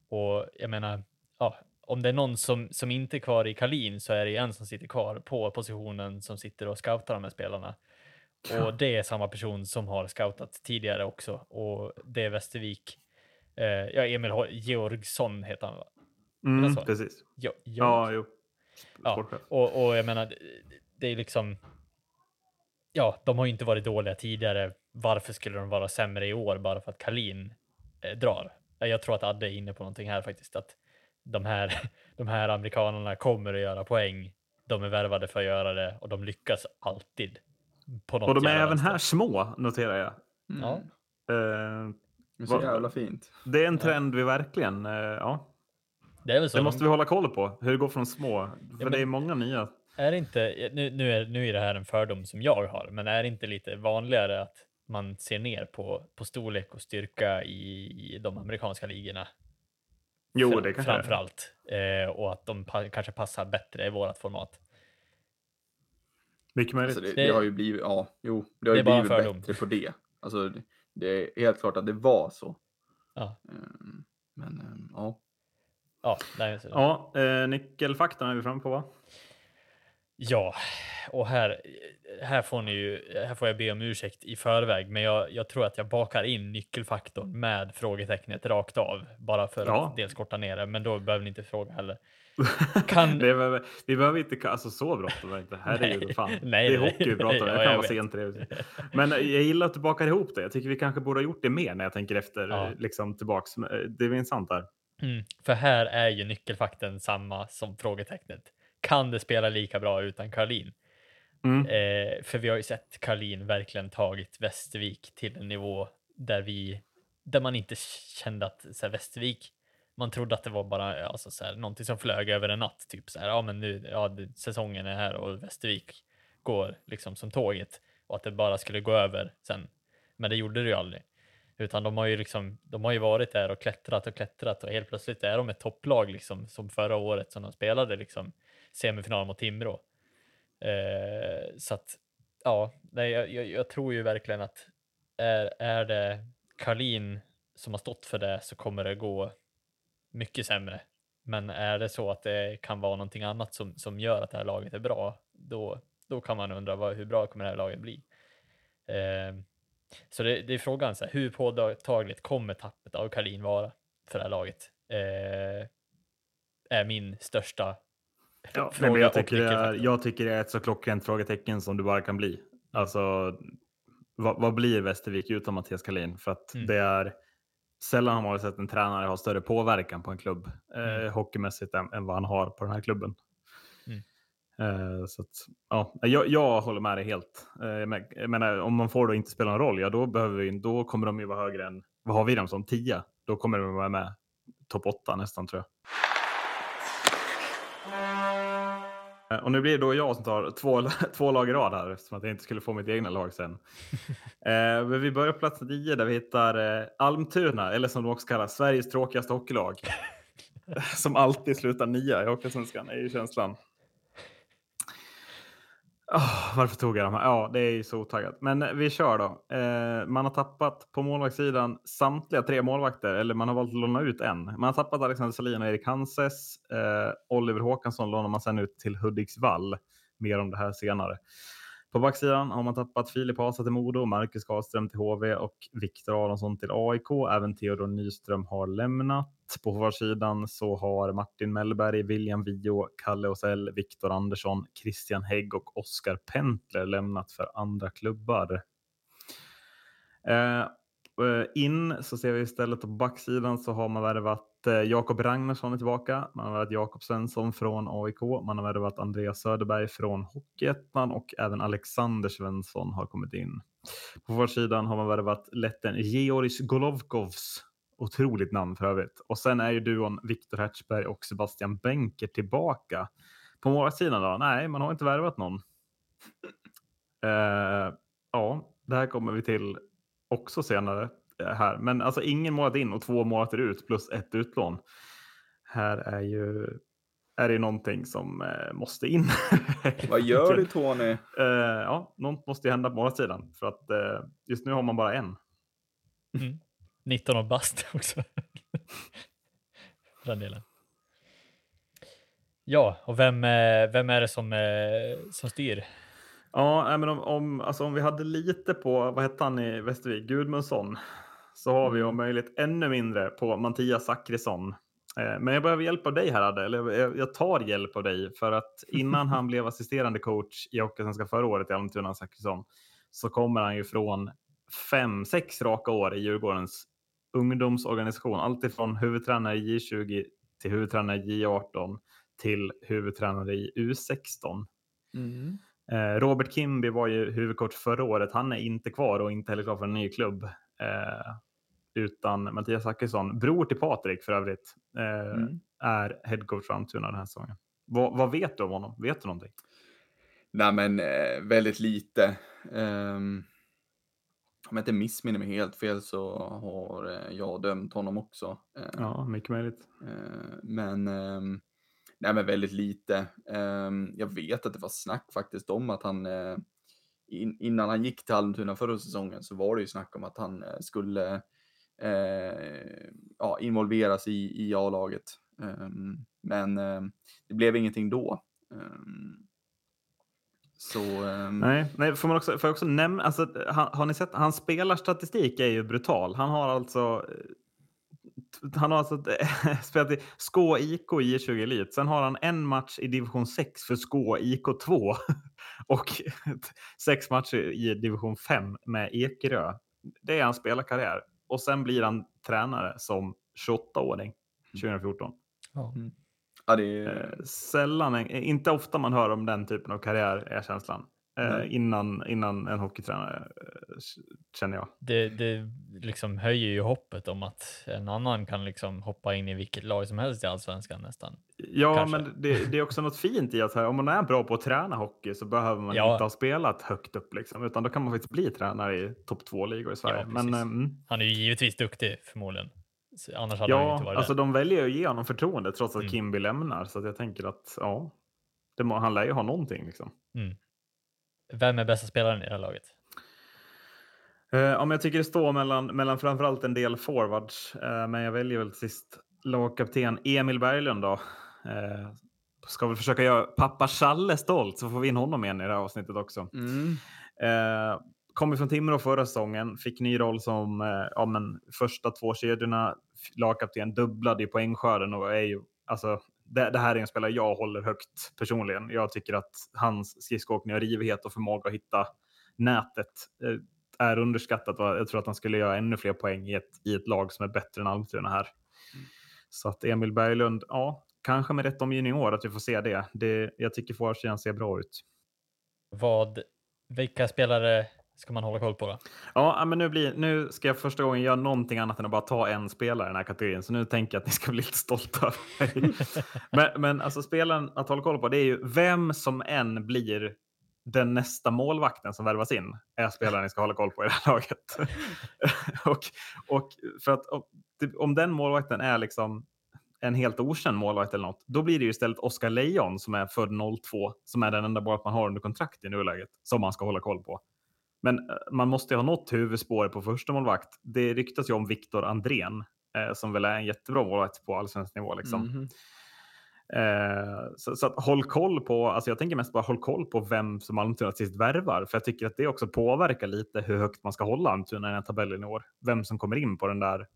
Och jag menar, ja, om det är någon som, som inte är kvar i Kalin så är det en som sitter kvar på positionen som sitter och scoutar de här spelarna. Och det är samma person som har scoutat tidigare också. Och det är Västervik. Eh, ja, Emil Georgsson heter han va? Mm, precis. Jo, Georg- Ja, jo. Ja, och, och jag menar, det- är liksom. Ja, de har ju inte varit dåliga tidigare. Varför skulle de vara sämre i år bara för att Kalin eh, drar? Eh, Jag tror att Adde är inne på någonting här faktiskt. Att de här, de här amerikanerna kommer att göra poäng. De är värvade för att göra det och de lyckas alltid. Och de är även här små, noterar jag. Mm. Ja, Eh, Det är så jävla fint. det är en trend vi verkligen, eh, ja, det är väl så. det de- måste vi hålla koll på. Hur det går från små. För men- det är många nya. Är det inte, nu, nu, är, nu är det här en fördom som jag har, men är det inte lite vanligare att man ser ner på, på storlek och styrka i, i de amerikanska ligorna? Jo, Fra- det kanske Framför allt. Eh, och att de pa- kanske passar bättre i vårt format. Mycket möjligt. Alltså det, Det- det har ju blivit, ja, jo, det har Det ju är bara en blivit bättre på det. Alltså det, är helt klart att det var så. Ja. Ehm, Men ehm, ja. Ja, nej, Ja, eh, nyckelfaktorn är vi framme på va? ja, och här, här får ni ju, här får jag be om ursäkt i förväg, men jag, jag tror att jag bakar in nyckelfaktorn med frågetecknet rakt av, bara för Ja. att dels korta ner det, men då behöver ni inte fråga heller. Kan- det är, vi behöver inte, alltså så bråttom är det inte. Herregud, fan. Nej, det är hockey vi pratar om. Ja, Det kan vara sent. Men jag gillar att du bakar ihop det. Jag tycker vi kanske borde ha gjort det mer när jag tänker efter, Ja. eh, liksom tillbaks. Men, eh, Det är intressant där. Mm, för här är ju nyckelfaktorn samma som frågetecknet. Kan det spela lika bra utan Karlin? Mm. Eh, för vi har ju sett Karlin verkligen tagit Västervik till en nivå där vi, där man inte kände att så här, Västervik, man trodde att det var bara eh, alltså, så här, någonting som flög över en natt. Typ så här, ja men nu, ja, det, säsongen är här och Västervik går liksom som tåget och att det bara skulle gå över sen. Men det gjorde det ju aldrig. Utan de har ju liksom, de har ju varit där och klättrat och klättrat och helt plötsligt är de ett topplag liksom som förra året som de spelade liksom semifinal mot Timrå. Eh, så att ja, nej, jag, jag, jag tror ju verkligen att är, är det Karlin som har stått för det så kommer det gå mycket sämre. Men är det så att det kan vara någonting annat som, som gör att det här laget är bra, då, då kan man undra vad, hur bra kommer det här laget bli? Eh, så det, det är frågan, så här, hur påtagligt kommer tappet av Karlin vara för det här laget? Eh, är min största Ja, nej, fråga men jag, tycker det är, jag tycker det är ett så klockrent frågetecken som du bara kan bli. Alltså, vad, vad blir Västervik utan Mattias Kalin? För att Mm. det är sällan har man sett en tränare ha större påverkan på en klubb eh, Mm. hockeymässigt än, än vad han har på den här klubben. Mm. Eh, så att, ja, jag, jag håller med dig helt. Eh, men, jag menar, om man får då inte spela någon roll, ja då, behöver vi, då kommer de ju vara högre än, vad har vi dem som, 10? Då kommer de vara med topp 8 nästan tror jag. Och nu blir det då jag som tar två, två lag i rad här eftersom att jag inte skulle få mitt egna lag sen. eh, vi börjar på plats 9 där vi hittar eh, Almtuna, eller som de också kallar Sveriges tråkigaste hockeylag. som alltid slutar nia i Hockeysvenskan, är ju känslan. Oh, varför tog jag de här? Ja, det är ju så otaggat. Men vi kör då. Eh, man har tappat på målvaktssidan samtliga tre målvakter, eller man har valt att låna ut en. Man har tappat Alexander Salin och Erik Hanses. Eh, Oliver Håkansson lånar man sen ut till Hudiksvall. Mer om det här senare. På backsidan har man tappat Filip Hasa till Modo, Marcus Karlström till HV och Viktor Aronsson till AIK. Även Theodor Nyström har lämnat. På forwardsidan så har Martin Mellberg, William Vio, Kalle Osell, Viktor Andersson, Christian Hägg och Oskar Pentler lämnat för andra klubbar. Eh, eh, in så ser vi istället på backsidan så har man värvat eh, Jakob Ragnarsson är tillbaka. Man har värvat Jakob Svensson från AIK. Man har värvat Andreas Söderberg från Hockeyettan och även Alexander Svensson har kommit in. På vår har man värvat letten Georgis Golovkovs. Otroligt namn för övrigt. Och sen är ju duon Viktor Hertzberg och Sebastian Benker tillbaka. På målvaktssidan då? Nej, man har inte värvat någon. Uh, ja, det här kommer vi till också senare här. Men alltså ingen månad in och två månader ut plus ett utlån. Här är ju är det någonting som eh, måste in. Vad gör du Tony? Uh, ja, något måste ju hända på målvaktssidan för att uh, just nu har man bara en. Mm. 19 och bast också. den delen. Ja, och vem, vem är det som, som styr Ja, men om, om, alltså om vi hade lite på, vad hette han i Västervik, Gudmundsson, så har vi om möjligt ännu mindre på Mattias Zackrisson. Eh, men jag behöver hjälp av dig här, Adde. Eller jag tar hjälp av dig för att innan han blev assisterande coach i Hockeysvenskan förra året i Almtuna, Zackrisson, så kommer han ju från fem, sex raka år i Djurgårdens ungdomsorganisation. Alltifrån huvudtränare i J20 till huvudtränare i J18 till huvudtränare i U16. Mm. Eh, Robert Kimby var ju huvudcoach förra året. Han är inte kvar och inte heller klar för en ny klubb. Eh, utan Mattias Zackrisson, bror till Patrik för övrigt, eh, mm. är headcoach för Almtuna den här säsongen. Vad, vad, vet du om honom? Vet du någonting? Nej, men eh, väldigt lite. Um, om jag inte missminner mig helt fel så har eh, jag dömt honom också. ja, mycket möjligt. men um, Nej, men väldigt lite. Jag vet att det var snack faktiskt om att han in, innan han gick till Almtuna förra säsongen så var det ju snack om att han uh, skulle Eh, ja, involveras i, i A-laget. Ehm, men ehm, det blev ingenting då. Um, så, nej, nej, får man också, får jag också nämna, alltså, har, har ni sett, hans spelarstatistik är ju brutal. Han har alltså eh, han har alltså spelat i Skå IK i 20 Elit. Sen har han en match i division 6 för Skå IK 2 och sex matcher i division 5 med Ekerö. Det är hans spelarkarriär. Och sen blir han tränare som 28-åring 2014. Mm. Ja, är... Eh, sällan, inte ofta man hör om den typen av karriär är känslan. Mm. innan, innan en hockeytränare, eh, känner jag. Det, det liksom höjer ju hoppet om att en annan kan liksom hoppa in i vilket lag som helst i allsvenskan nästan. Ja, Kanske. men det, det, är också något fint i att här, om man är bra på att träna hockey så behöver man ja. inte ha spelat högt upp, liksom, utan då kan man faktiskt bli tränare i topp två-ligor i Sverige. Ja, men, mm. Han är ju givetvis duktig förmodligen. Annars hade ja, han inte varit alltså där. de väljer att ge honom förtroende trots att mm. Kimby lämnar. Så jag tänker att ja, det han lär ju ha någonting. Liksom. Mm. Vem är bästa spelaren i det här laget? Uh, ja, jag tycker det står mellan, mellan framförallt en del forwards, uh, men jag väljer väl sist lagkapten Emil Berglund. Då. Uh, ska väl försöka göra pappa Challe stolt så får vi in honom igen i det här avsnittet också. Mm. Uh, kom från Timrå förra säsongen, fick ny roll som ja, men första två kedjorna. Lagkapten dubblade i poängskörden och är ju alltså det, det, här är en spelare jag håller högt personligen. Jag tycker att hans skridskoåkning och rivighet och förmåga att hitta nätet eh, är underskattat och jag tror att han skulle göra ännu fler poäng i ett, i ett lag som är bättre än Almtuna här. Mm. Så att Emil Berglund, ja, kanske med rätt omgivning i år att vi får se det. det jag tycker forwardsidan ser bra ut. Vad, vilka spelare ska man hålla koll på då? Ja, men nu, blir, nu ska jag första gången göra någonting annat än att bara ta en spelare i den här kategorin. Så nu tänker jag att ni ska bli lite stolta över mig. men, men alltså spelaren att hålla koll på det är ju vem som än blir den nästa målvakten som värvas in är spelaren ni ska hålla koll på i det här laget. och, och för att om, om den målvakten är liksom en helt okänd målvakt eller något, då blir det ju istället Oskar Lejon som är född 02, som är den enda målvakt man har under kontrakt i nuläget, som man ska hålla koll på. Men eh, man måste ju ha något huvudspår på första målvakt. Det ryktas ju om Viktor Andrén eh, som väl är en jättebra målvakt på allsvensk nivå. Liksom. Mm. Eh, så, så att håll koll på, alltså jag tänker mest bara håll koll på vem som Almtuna sist värvar, för jag tycker att det också påverkar lite hur högt man ska hålla Almtuna i den här tabellen i år. Vem som kommer in på den där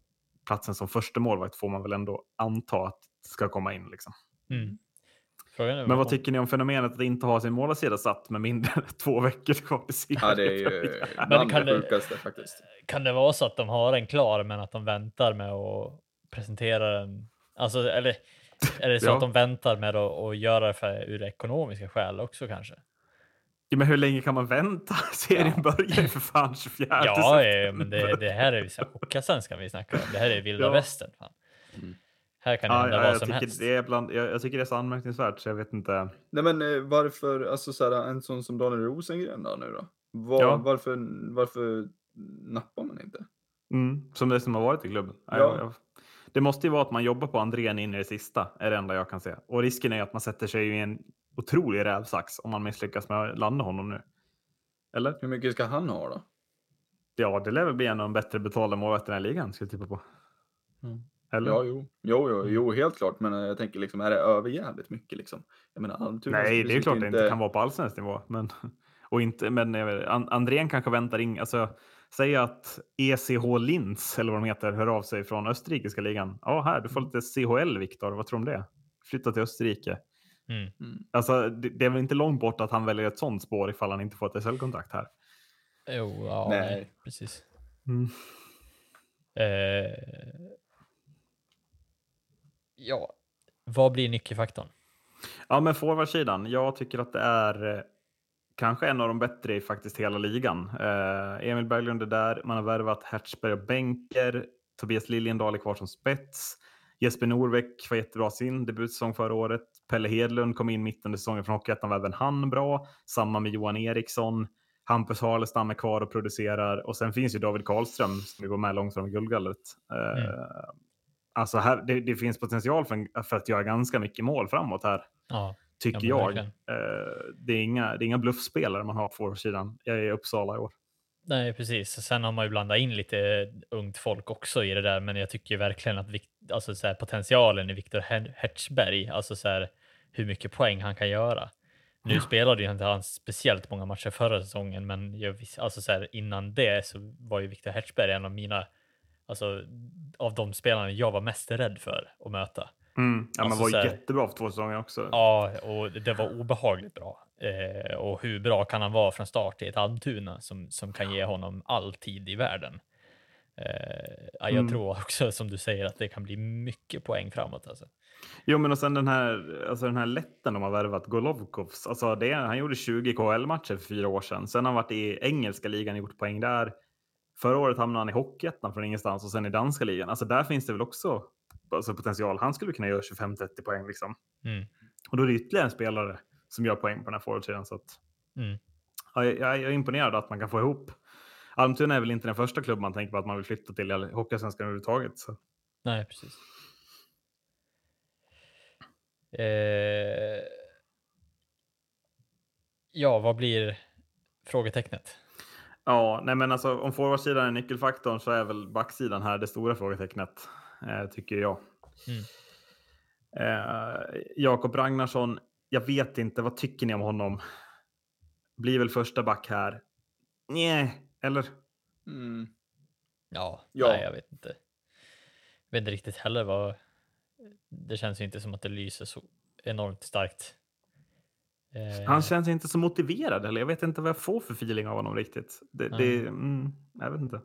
platsen som första målvakt får man väl ändå anta att ska komma in. Liksom. Mm. Frågan är Men vad tycker ni om fenomenet att inte ha sin målarsida satt med mindre än två veckor kvar till serien? Ja, det är ju Men bland kan det sjukaste faktiskt. Kan det vara så att de har en klar men att de väntar med att presentera den? Alltså, eller är det så Ja. att de väntar med att, göra det för, ur ekonomiska skäl också kanske? Ja, men hur länge kan man vänta? Serien börjar ju för fan 24 Ja, ja, men det, det här är ju Hockeyallsvenskan vi snackar om. Det här är vilda Ja. västern. Fan. Mm. Här kan det Ja, hända ja, vad jag, som tycker helst. det är bland, jag, jag tycker det är så anmärkningsvärt så jag vet inte. Nej men eh, varför, alltså så här, en sån som Daniel Rosengren då nu då? Var, Ja. varför, varför nappar man inte? Mm, som det som har varit i klubben. Ja. Ja. Jag, det måste ju vara att man jobbar på Andrén in i det sista, är det enda jag kan se. Och risken är att man sätter sig i en otrolig rävsax om man misslyckas med att landa honom nu. Eller? Hur mycket ska han ha då? Ja, det lär väl bli en av de bättre betalda målvakterna i ligan, skulle jag tippa på. Eller? Ja, jo. Jo, jo, jo, helt klart. Men eh, jag tänker liksom, är det överjävligt mycket liksom? Jag menar, Nej, det är klart det inte kan vara på allsvensk nivå. Men, och inte, men vet, An- Andrén kanske väntar in, alltså säg att ECH Linz, eller vad de heter, hör av sig från österrikiska ligan. Ja, här, du får lite CHL, Viktor. Vad tror du om det? Flytta till Österrike. Mm. Mm. Alltså, det, det är väl inte långt bort att han väljer ett sånt spår ifall han inte får ett SHL-kontrakt här. Jo, ja, Nej. nej. precis. Mm. Eh, ja, vad blir nyckelfaktorn? Ja, men forwardsidan. Jag tycker att det är eh, kanske en av de bättre i faktiskt hela ligan. Eh, Emil Berglund är där. Man har värvat Hertzberg och Bänker. Tobias Liljendahl är kvar som spets. Jesper Norbeck var jättebra sin debutsäsong förra året. Pelle Hedlund kom in mitt under säsongen från Hockeyettan, var även han bra. Samma med Johan Eriksson. Hampus Harlestam är kvar och producerar. Och sen finns ju David Karlström som vill gå med långt fram i guldgallret. Eh, Alltså här, det, det finns potential för, en, för att göra ganska mycket mål framåt här Ja, tycker jag. Eh, det, är inga, det är inga bluffspelare man har på forwardsidan. Jag är i Uppsala i år. nej, precis. Sen har man ju blandat in lite ungt folk också i det där, men jag tycker verkligen att alltså, så här, potentialen i Viktor Her- Hertzberg, alltså så här, hur mycket poäng han kan göra. Nu Ja. spelade ju inte han speciellt många matcher förra säsongen, men jag, alltså så här, innan det så var ju Viktor Hertzberg en av mina, alltså av de spelarna jag var mest rädd för att möta. Mm. Ja, Alltså man var här- jättebra för två säsonger också. Ja, och det var obehagligt bra. Eh, och hur bra kan han vara från start i ett Almtuna som, som kan ge honom all tid i världen? Eh, ja, jag Mm. tror också som du säger att det kan bli mycket poäng framåt. Alltså. Jo, men och sen den här, alltså den här letten de har värvat, Golovkovs. Alltså det, han gjorde 20 KHL-matcher för fyra år sedan. Sen har han varit i engelska ligan och gjort poäng där. Förra året hamnade han i Hockeyettan från ingenstans och sen i danska ligan. Alltså där finns det väl också alltså potential. Han skulle kunna göra 25-30 poäng liksom. Mm. Och då är det ytterligare en spelare som gör poäng på den här forwardsidan. Så att, Mm. ja, jag, jag är imponerad att man kan få ihop. Almtuna är väl inte den första klubb man tänker på att man vill flytta till i Hockeysvenskan överhuvudtaget. Så. Nej, precis. Eh, ja, vad blir frågetecknet? Ja, nej men alltså om forwardsidan är nyckelfaktorn så är väl backsidan här det stora frågetecknet, eh, tycker jag. Mm. Eh, Jakob Ragnarsson, jag vet inte, vad tycker ni om honom? Blir väl första back här? Nej, eller? Mm. Ja, Ja. nej, jag vet inte. Jag vet inte riktigt heller vad. Det känns ju inte som att det lyser så enormt starkt. Eh, Han känns inte så motiverad, eller jag vet inte vad jag får för feeling av honom riktigt. Det, det, mm, jag vet inte.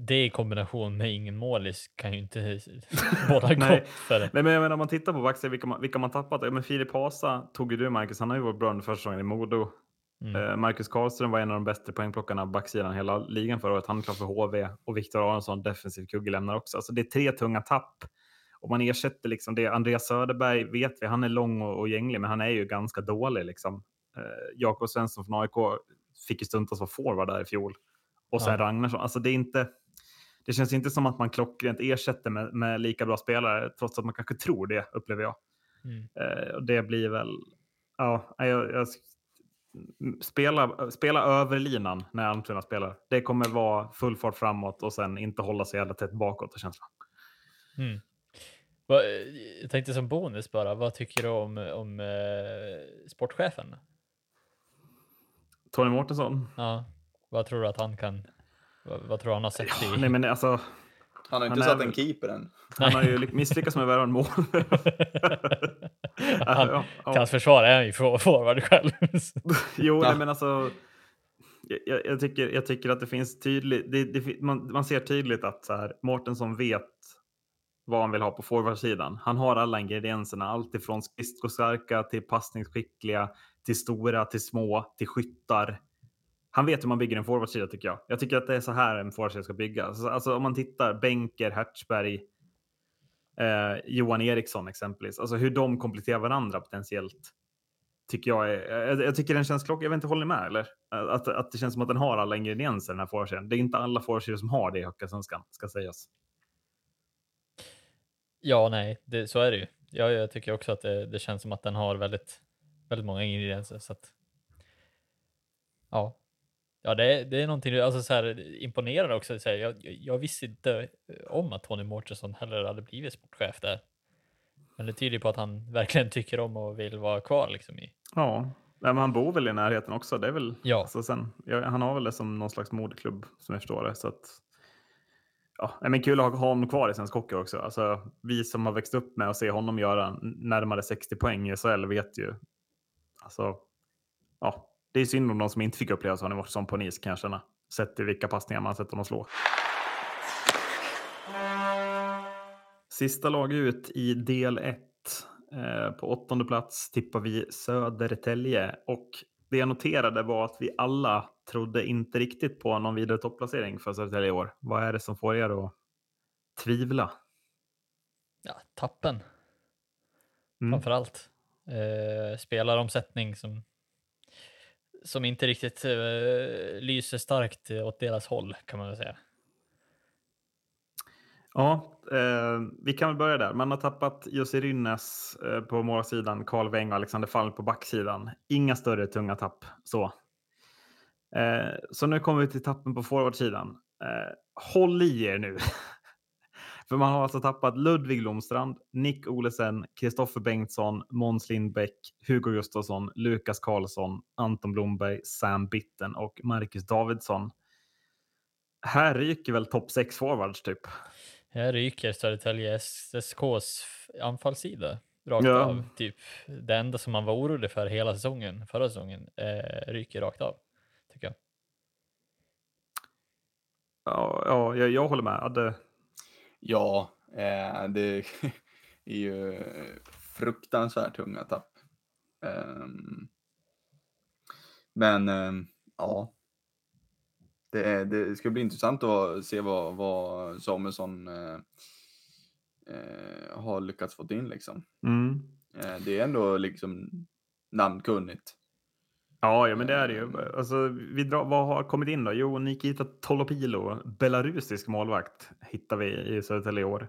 Det i kombination med ingen målis kan ju inte båda gott för Nej, men jag menar, om man tittar på backsidan, vilka man, vilka man tappat. Ja, men Filip Hasa tog ju du, Marcus. Han har ju varit bra under första säsongen i Modo. Mm. Eh, Marcus Karlström var en av de bästa poängplockarna på backsidan hela ligan förra året. Han är klar för HV och Viktor Aronsson, defensiv kugge, lämnar också. Alltså det är tre tunga tapp. Och man ersätter liksom det. Andreas Söderberg vet vi, han är lång och, och gänglig, men han är ju ganska dålig. Liksom. Eh, Jakob Svensson från AIK fick ju stundtals vara forward där i fjol. Och sen Ja. Ragnarsson. Alltså det är inte... Det känns inte som att man klockrent ersätter med, med lika bra spelare, trots att man kanske tror det, upplever jag. Mm. Eh, och det blir väl... Ja, jag, jag, spela, spela över linan när Almtuna spelar. Det kommer vara full fart framåt och sen inte hålla sig jävla tätt bakåt. Det känns. Mm. Va, jag tänkte som bonus bara, vad tycker du om, om eh, sportchefen? Tony Mårtensson? Ja, vad tror du att han kan, vad, vad tror du han har sett i? Nej, men alltså, Han har inte Han är satt väl- en keeper än. han har ju misslyckats med att värva en mål. han, ja, ja. Till hans försvar är han ju for- forward själv. Jo, Ja. nej, men alltså. Jag, jag, tycker, jag tycker att det finns tydligt. Det, det, man, man ser tydligt att så här, Mårtensson vet vad han vill ha på forwardsidan. Han har alla ingredienserna, allt ifrån skridskostarka till passningsskickliga, till stora, till små, till skyttar. Han vet hur man bygger en forwardsida tycker jag. Jag tycker att det är så här en forwardsida ska byggas. Alltså, alltså om man tittar, Benker, Hertzberg, eh, Johan Eriksson exempelvis. Alltså hur de kompletterar varandra potentiellt. Tycker jag, är, eh, jag, jag tycker den känns klock. Jag vet inte, håller ni med? Eller? Eh, att, att det känns som att den har alla ingredienser den här forwardsidan. Det är inte alla forwardsidor som har det i Hockeyallsvenskan, ska sägas ja, nej, det, så är det ju. Ja, jag tycker också att det, det känns som att den har väldigt, väldigt många ingredienser. Så att, ja, ja det, är- det är någonting alltså så här, imponerande också. Så här, jag, jag- jag visste inte om att Tony Mårtensson heller hade blivit sportchef där. Men det tyder ju på att han verkligen tycker om och vill vara kvar liksom i. Ja, men han bor väl i närheten också. Det är väl, Ja. alltså sen, han har väl det som någon slags moderklubb som jag förstår det. Så att, ja, men kul att ha honom kvar i svensk hockey också. Alltså, vi som har växt upp med att se honom göra närmare 60 poäng i SHL vet ju. Alltså, ja, det är synd om de som inte fick uppleva så han varit som på en is kan jag känna. Sett i vilka passningar man sett honom slå. Sista lag ut i del 1. Eh, på åttonde plats tippar vi Södertälje och det jag noterade var att vi alla trodde inte riktigt på någon vidare topplacering för Södertälje i år. Vad är det som får er att tvivla? Ja, tappen Mm. framför allt. Eh, spelaromsättning som, som inte riktigt eh, lyser starkt åt deras håll kan man väl säga. Ja, eh, vi kan väl börja där. Man har tappat Jussi Rynnes eh, på målsidan, Karl Weng och Alexander Falk på backsidan. Inga större tunga tapp så. Eh, så nu kommer vi till tappen på forwardsidan. Eh, håll i er nu. För man har alltså tappat Ludvig Blomstrand, Nick Olesen, Kristoffer Bengtsson, Måns Lindbäck, Hugo Gustafsson, Lukas Karlsson, Anton Blomberg, Sam Bitten och Marcus Davidsson. Här ryker väl topp 6 forwards typ. Här ryker Södertälje SSKs anfallssida rakt Ja. av. Typ det enda som man var orolig för hela säsongen, förra säsongen, eh, ryker rakt av. Tycker jag. Ja, ja jag, jag håller med. Ja, det, Ja, eh, det är ju fruktansvärt tunga tapp. Ehm, men ehm, ja, det, det ska bli intressant att se vad, vad Samuelsson eh, eh, har lyckats få in liksom. mm. Eh, det är ändå liksom namnkunnigt. Ja, ja, men det är det ju. Alltså, vi drar, vad har kommit in då? Jo, Nikita Tolopilo, belarusisk målvakt, hittar vi i Södertälje i år.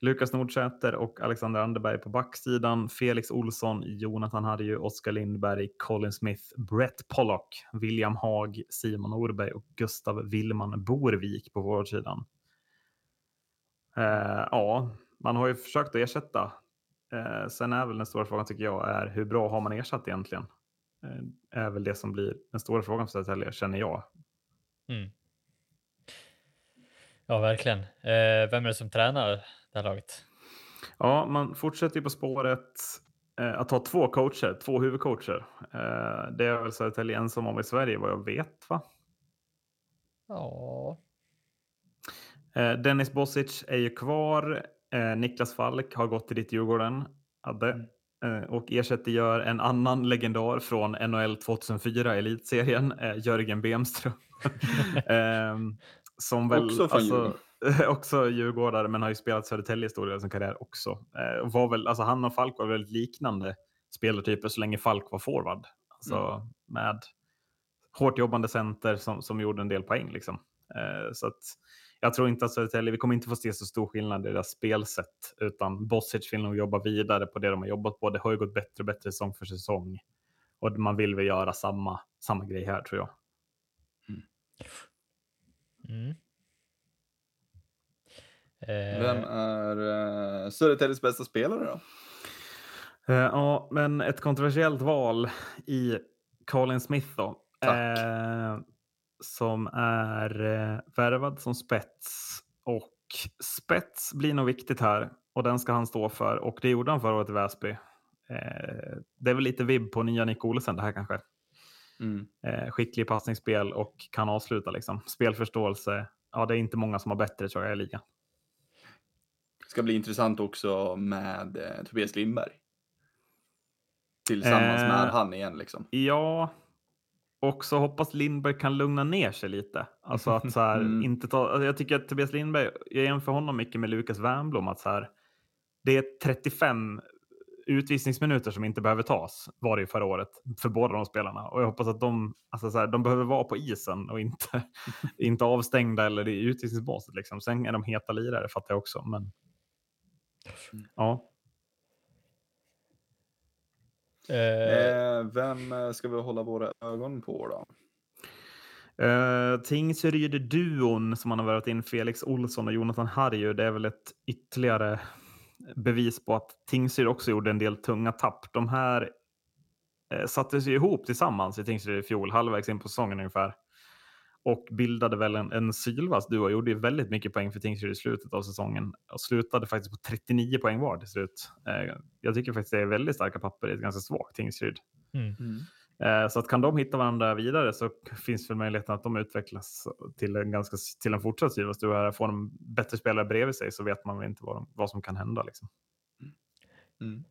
Lukas Nordsäter och Alexander Anderberg på backsidan. Felix Olsson, Jonathan Harju, Oskar Lindberg, Colin Smith, Brett Pollock, William Haag, Simon Orberg och Gustav Willman Borvik på forwardsidan. Eh, ja, man har ju försökt att ersätta. Eh, sen är väl den stora frågan tycker jag är hur bra har man ersatt egentligen? Eh, är väl det som blir den stora frågan för Södertälje, känner jag. Mm. Ja, verkligen. Eh, vem är det som tränar det här laget? Ja, man fortsätter ju på spåret eh, att ha två coacher, två huvudcoacher. Det är väl Södertälje ensam om i Sverige vad jag vet, va? Ja, Dennis Bosic är ju kvar. Niklas Falk har gått till ditt Djurgården. Hade. Eh, och ersätter gör en annan legendar från NHL 2004 elitserien, eh, Jörgen Bemström. Ehm, som väl, Också från alltså, också djurgårdare, men har ju spelat Södertälje stor del av sin karriär också. Eh, var väl, alltså han och Falk var väldigt liknande spelartyper så länge Falk var forward. Alltså Mm. med hårt jobbande center som, som gjorde en del poäng. Liksom. Så att jag tror inte att Södertälje, vi kommer inte få se så stor skillnad i deras spelsätt, utan Bosic vill nog jobba vidare på det de har jobbat på. Det har ju gått bättre och bättre säsong för säsong. Och man vill väl göra samma, samma grej här tror jag. Mm. Eh, Vem är uh, Södertäljes bästa spelare då? Eh, ja, men ett kontroversiellt val i Colin Smith då. Tack. Eh, som är eh, värvad som spets. Och spets blir nog viktigt här. Och den ska han stå för. Och det gjorde han förra året i Väsby. Eh, det är väl lite vibb på nya Nick Olsen det här kanske. Mm. Eh, skicklig passningsspel och kan avsluta liksom. Spelförståelse. Ja, det är inte många som har bättre tror jag i ligan. Ska bli intressant också med eh, Tobias Lindberg. Tillsammans Eh, med han igen liksom. Ja, och så hoppas Lindberg kan lugna ner sig lite. Alltså att så här, Mm. inte ta, alltså jag tycker att Tobias Lindberg, jag jämför honom mycket med Lukas Wernbloom. Att så här, det är 35 utvisningsminuter som inte behöver tas var det ju förra året för båda de spelarna. Och jag hoppas att de, alltså så här, de behöver vara på isen och inte, inte avstängda eller i utvisningsbåset. Liksom. Sen är de heta lirare fattar jag också. Men... Ja. eh, Eh, vem eh, ska vi hålla våra ögon på då? Uh, Tingsryd-duon som man har värvat in, Felix Olsson och Jonathan Harju, det är väl ett ytterligare bevis på att Tingsryd också gjorde en del tunga tapp. De här uh, sattes ju ihop tillsammans i Tingsryd i fjol, halvvägs in på säsongen ungefär. Och bildade väl en, en sylvass duo, gjorde ju väldigt mycket poäng för Tingsryd i slutet av säsongen och slutade faktiskt på 39 poäng var till slut. Uh, jag tycker faktiskt det är väldigt starka papper i ett ganska svagt Tingsryd. mm. Eh, Så att kan de hitta varandra vidare så finns väl möjligheten att de utvecklas till en, ganska, till en fortsatt Sylvas Får de bättre spelare bredvid sig så vet man väl inte vad, de, vad som kan hända. Liksom. Mm.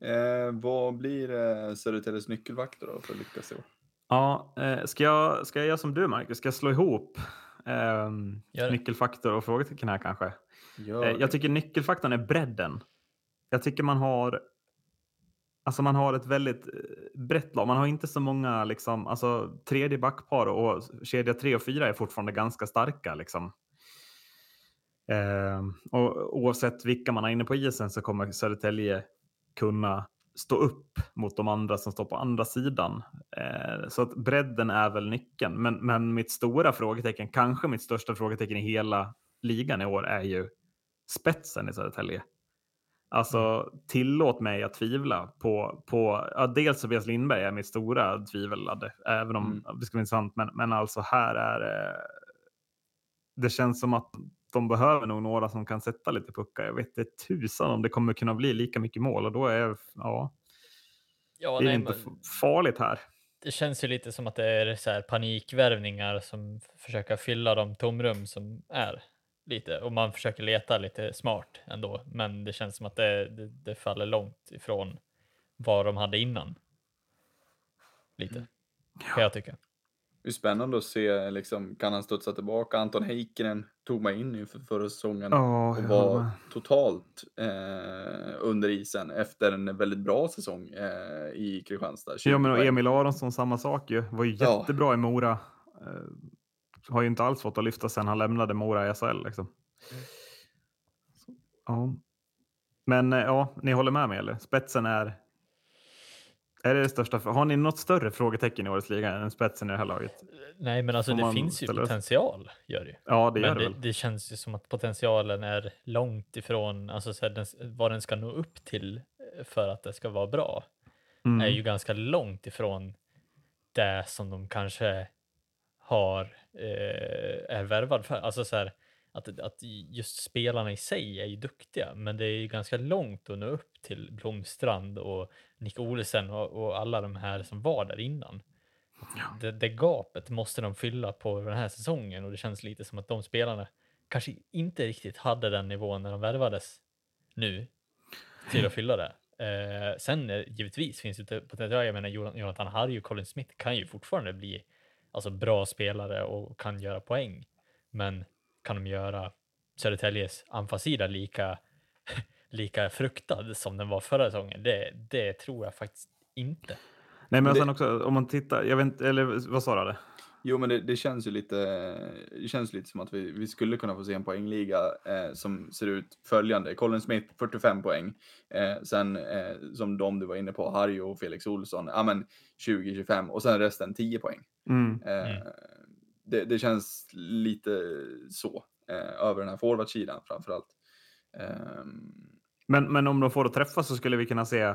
Eh, vad blir eh, Södertäljes nyckelvakter då för att lyckas i år? Ja, eh, ska, jag, ska jag göra som du Marcus? Ska jag slå ihop det. nyckelfaktor och frågetecken här kanske? Gör Eh, jag tycker nyckelfaktorn är bredden. Jag tycker man har Alltså man har ett väldigt eh, brett lag. Man har inte så många, liksom, alltså tredje backpar och kedja tre och fyra är fortfarande ganska starka. Liksom. Eh, och oavsett vilka man har inne på isen så kommer Södertälje kunna stå upp mot de andra som står på andra sidan. Eh, så att bredden är väl nyckeln. Men, men mitt stora frågetecken, kanske mitt största frågetecken i hela ligan i år är ju spetsen i Södertälje. Alltså tillåt mig att tvivla på, på ja, dels Tobias Lindberg är mitt stora tvivlade, även om Mm. det ska bli intressant, men, men alltså här är det, det känns som att de behöver nog några som kan sätta lite puckar. Jag vet inte tusan om det kommer kunna bli lika mycket mål och då är ja, ja, det är nej, inte farligt här. det känns ju lite som att det är så här panikvärvningar som försöker fylla de tomrum som är lite och man försöker leta lite smart ändå. Men det känns som att det, det, det faller långt ifrån vad de hade innan. Lite, kan jag tycka. Det är spännande att se, liksom, kan han studsa tillbaka? Anton Heikkinen tog mig in inför förra säsongen Ja, och var med. totalt eh, under isen efter en väldigt bra säsong eh, i Kristianstad. 20 Ja, men och. Emil Aronsson, samma sak ju. Var ju Ja. jättebra i Mora. Eh, har ju inte alls fått att lyfta sen han lämnade Mora i SHL. Liksom. Så, ja. Men eh, ja, ni håller med mig eller? Spetsen är... Är det det största? Har ni något större frågetecken i årets liga än spetsen i det här laget? Nej, men alltså det finns ju potential, gör det. Ja, det gör Men det det, väl. det känns ju som att potentialen är långt ifrån alltså så här, den, vad den ska nå upp till eh, för att det ska vara bra. Mm. är ju ganska långt ifrån det som de kanske har eh, är värvad för. Alltså så här, att, att just spelarna i sig är ju duktiga, men det är ju ganska långt att nå upp till Blomstrand och Nick Olsen och, och alla de här som var där innan. Det, det gapet måste de fylla på den här säsongen och det känns lite som att de spelarna kanske inte riktigt hade den nivån när de värvades nu till att fylla det. Eh, sen eh, givetvis finns det potential. Jag menar Jon- Jonathan Harry och Colin Smith kan ju fortfarande bli alltså, bra spelare och kan göra poäng. Men kan de göra Södertäljes anfallssida lika, lika fruktad som den var förra säsongen? Det, det tror jag faktiskt inte. Nej, men det- sen också om man tittar, jag vet inte, eller vad sa du? det? Jo, men det, det känns ju lite, det känns lite som att vi, vi skulle kunna få se en poängliga eh, som ser ut följande. Colin Smith 45 poäng. Eh, sen eh, som de du var inne på, Harry och Felix Olsson, ja men 20-25 och sen resten 10 poäng. Mm. Eh, Mm. Det, det känns lite så. eh, över den här forwardsidan framförallt. Um, men, men om de får att träffa så skulle vi kunna se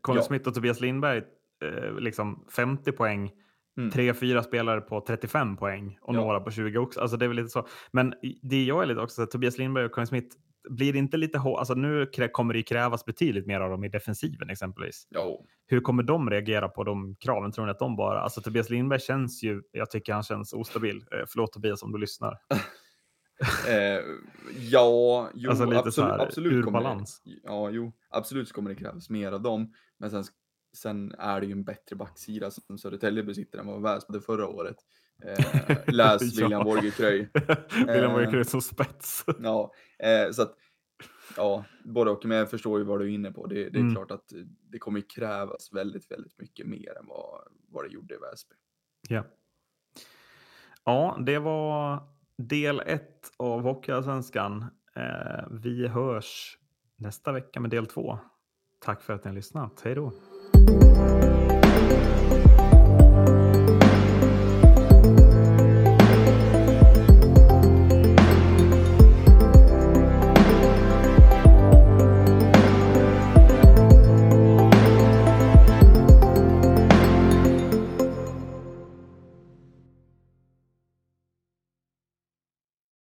Conny Ja. Smith och Tobias Lindberg eh, liksom 50 poäng, Mm. tre, fyra spelare på 35 poäng och Ja. några på 20 också. Alltså det är väl lite så. Men det jag är lite också, att Tobias Lindberg och Conny Smith, blir det inte lite hårt? Alltså nu kommer det krävas betydligt mer av dem i defensiven exempelvis. ja, Hur kommer de reagera på de kraven? Tror ni att de bara... Alltså Tobias Lindberg känns ju... Jag tycker han känns ostabil. Eh, förlåt Tobias om du lyssnar. Eh, ja, jo, Alltså lite så absolut, här, absolut ur balans. Det, ja, jo, absolut så kommer det krävas mer av dem. Men sen, sen är det ju en bättre backsida som Södertälje besitter än vad Väsby hade förra året. Eh, läs. William Borgerkröj. William Eh. Borgerkröj som spets. Ja, eh, så att ja, både och. Men jag förstår ju vad du är inne på. Det, det är Mm. klart att det kommer krävas väldigt, väldigt mycket mer än vad, vad det gjorde i Väsby. Ja. ja, det var del ett av Hockeyallsvenskan. Eh, vi hörs nästa vecka med del två. Tack för att ni har lyssnat. Hej då!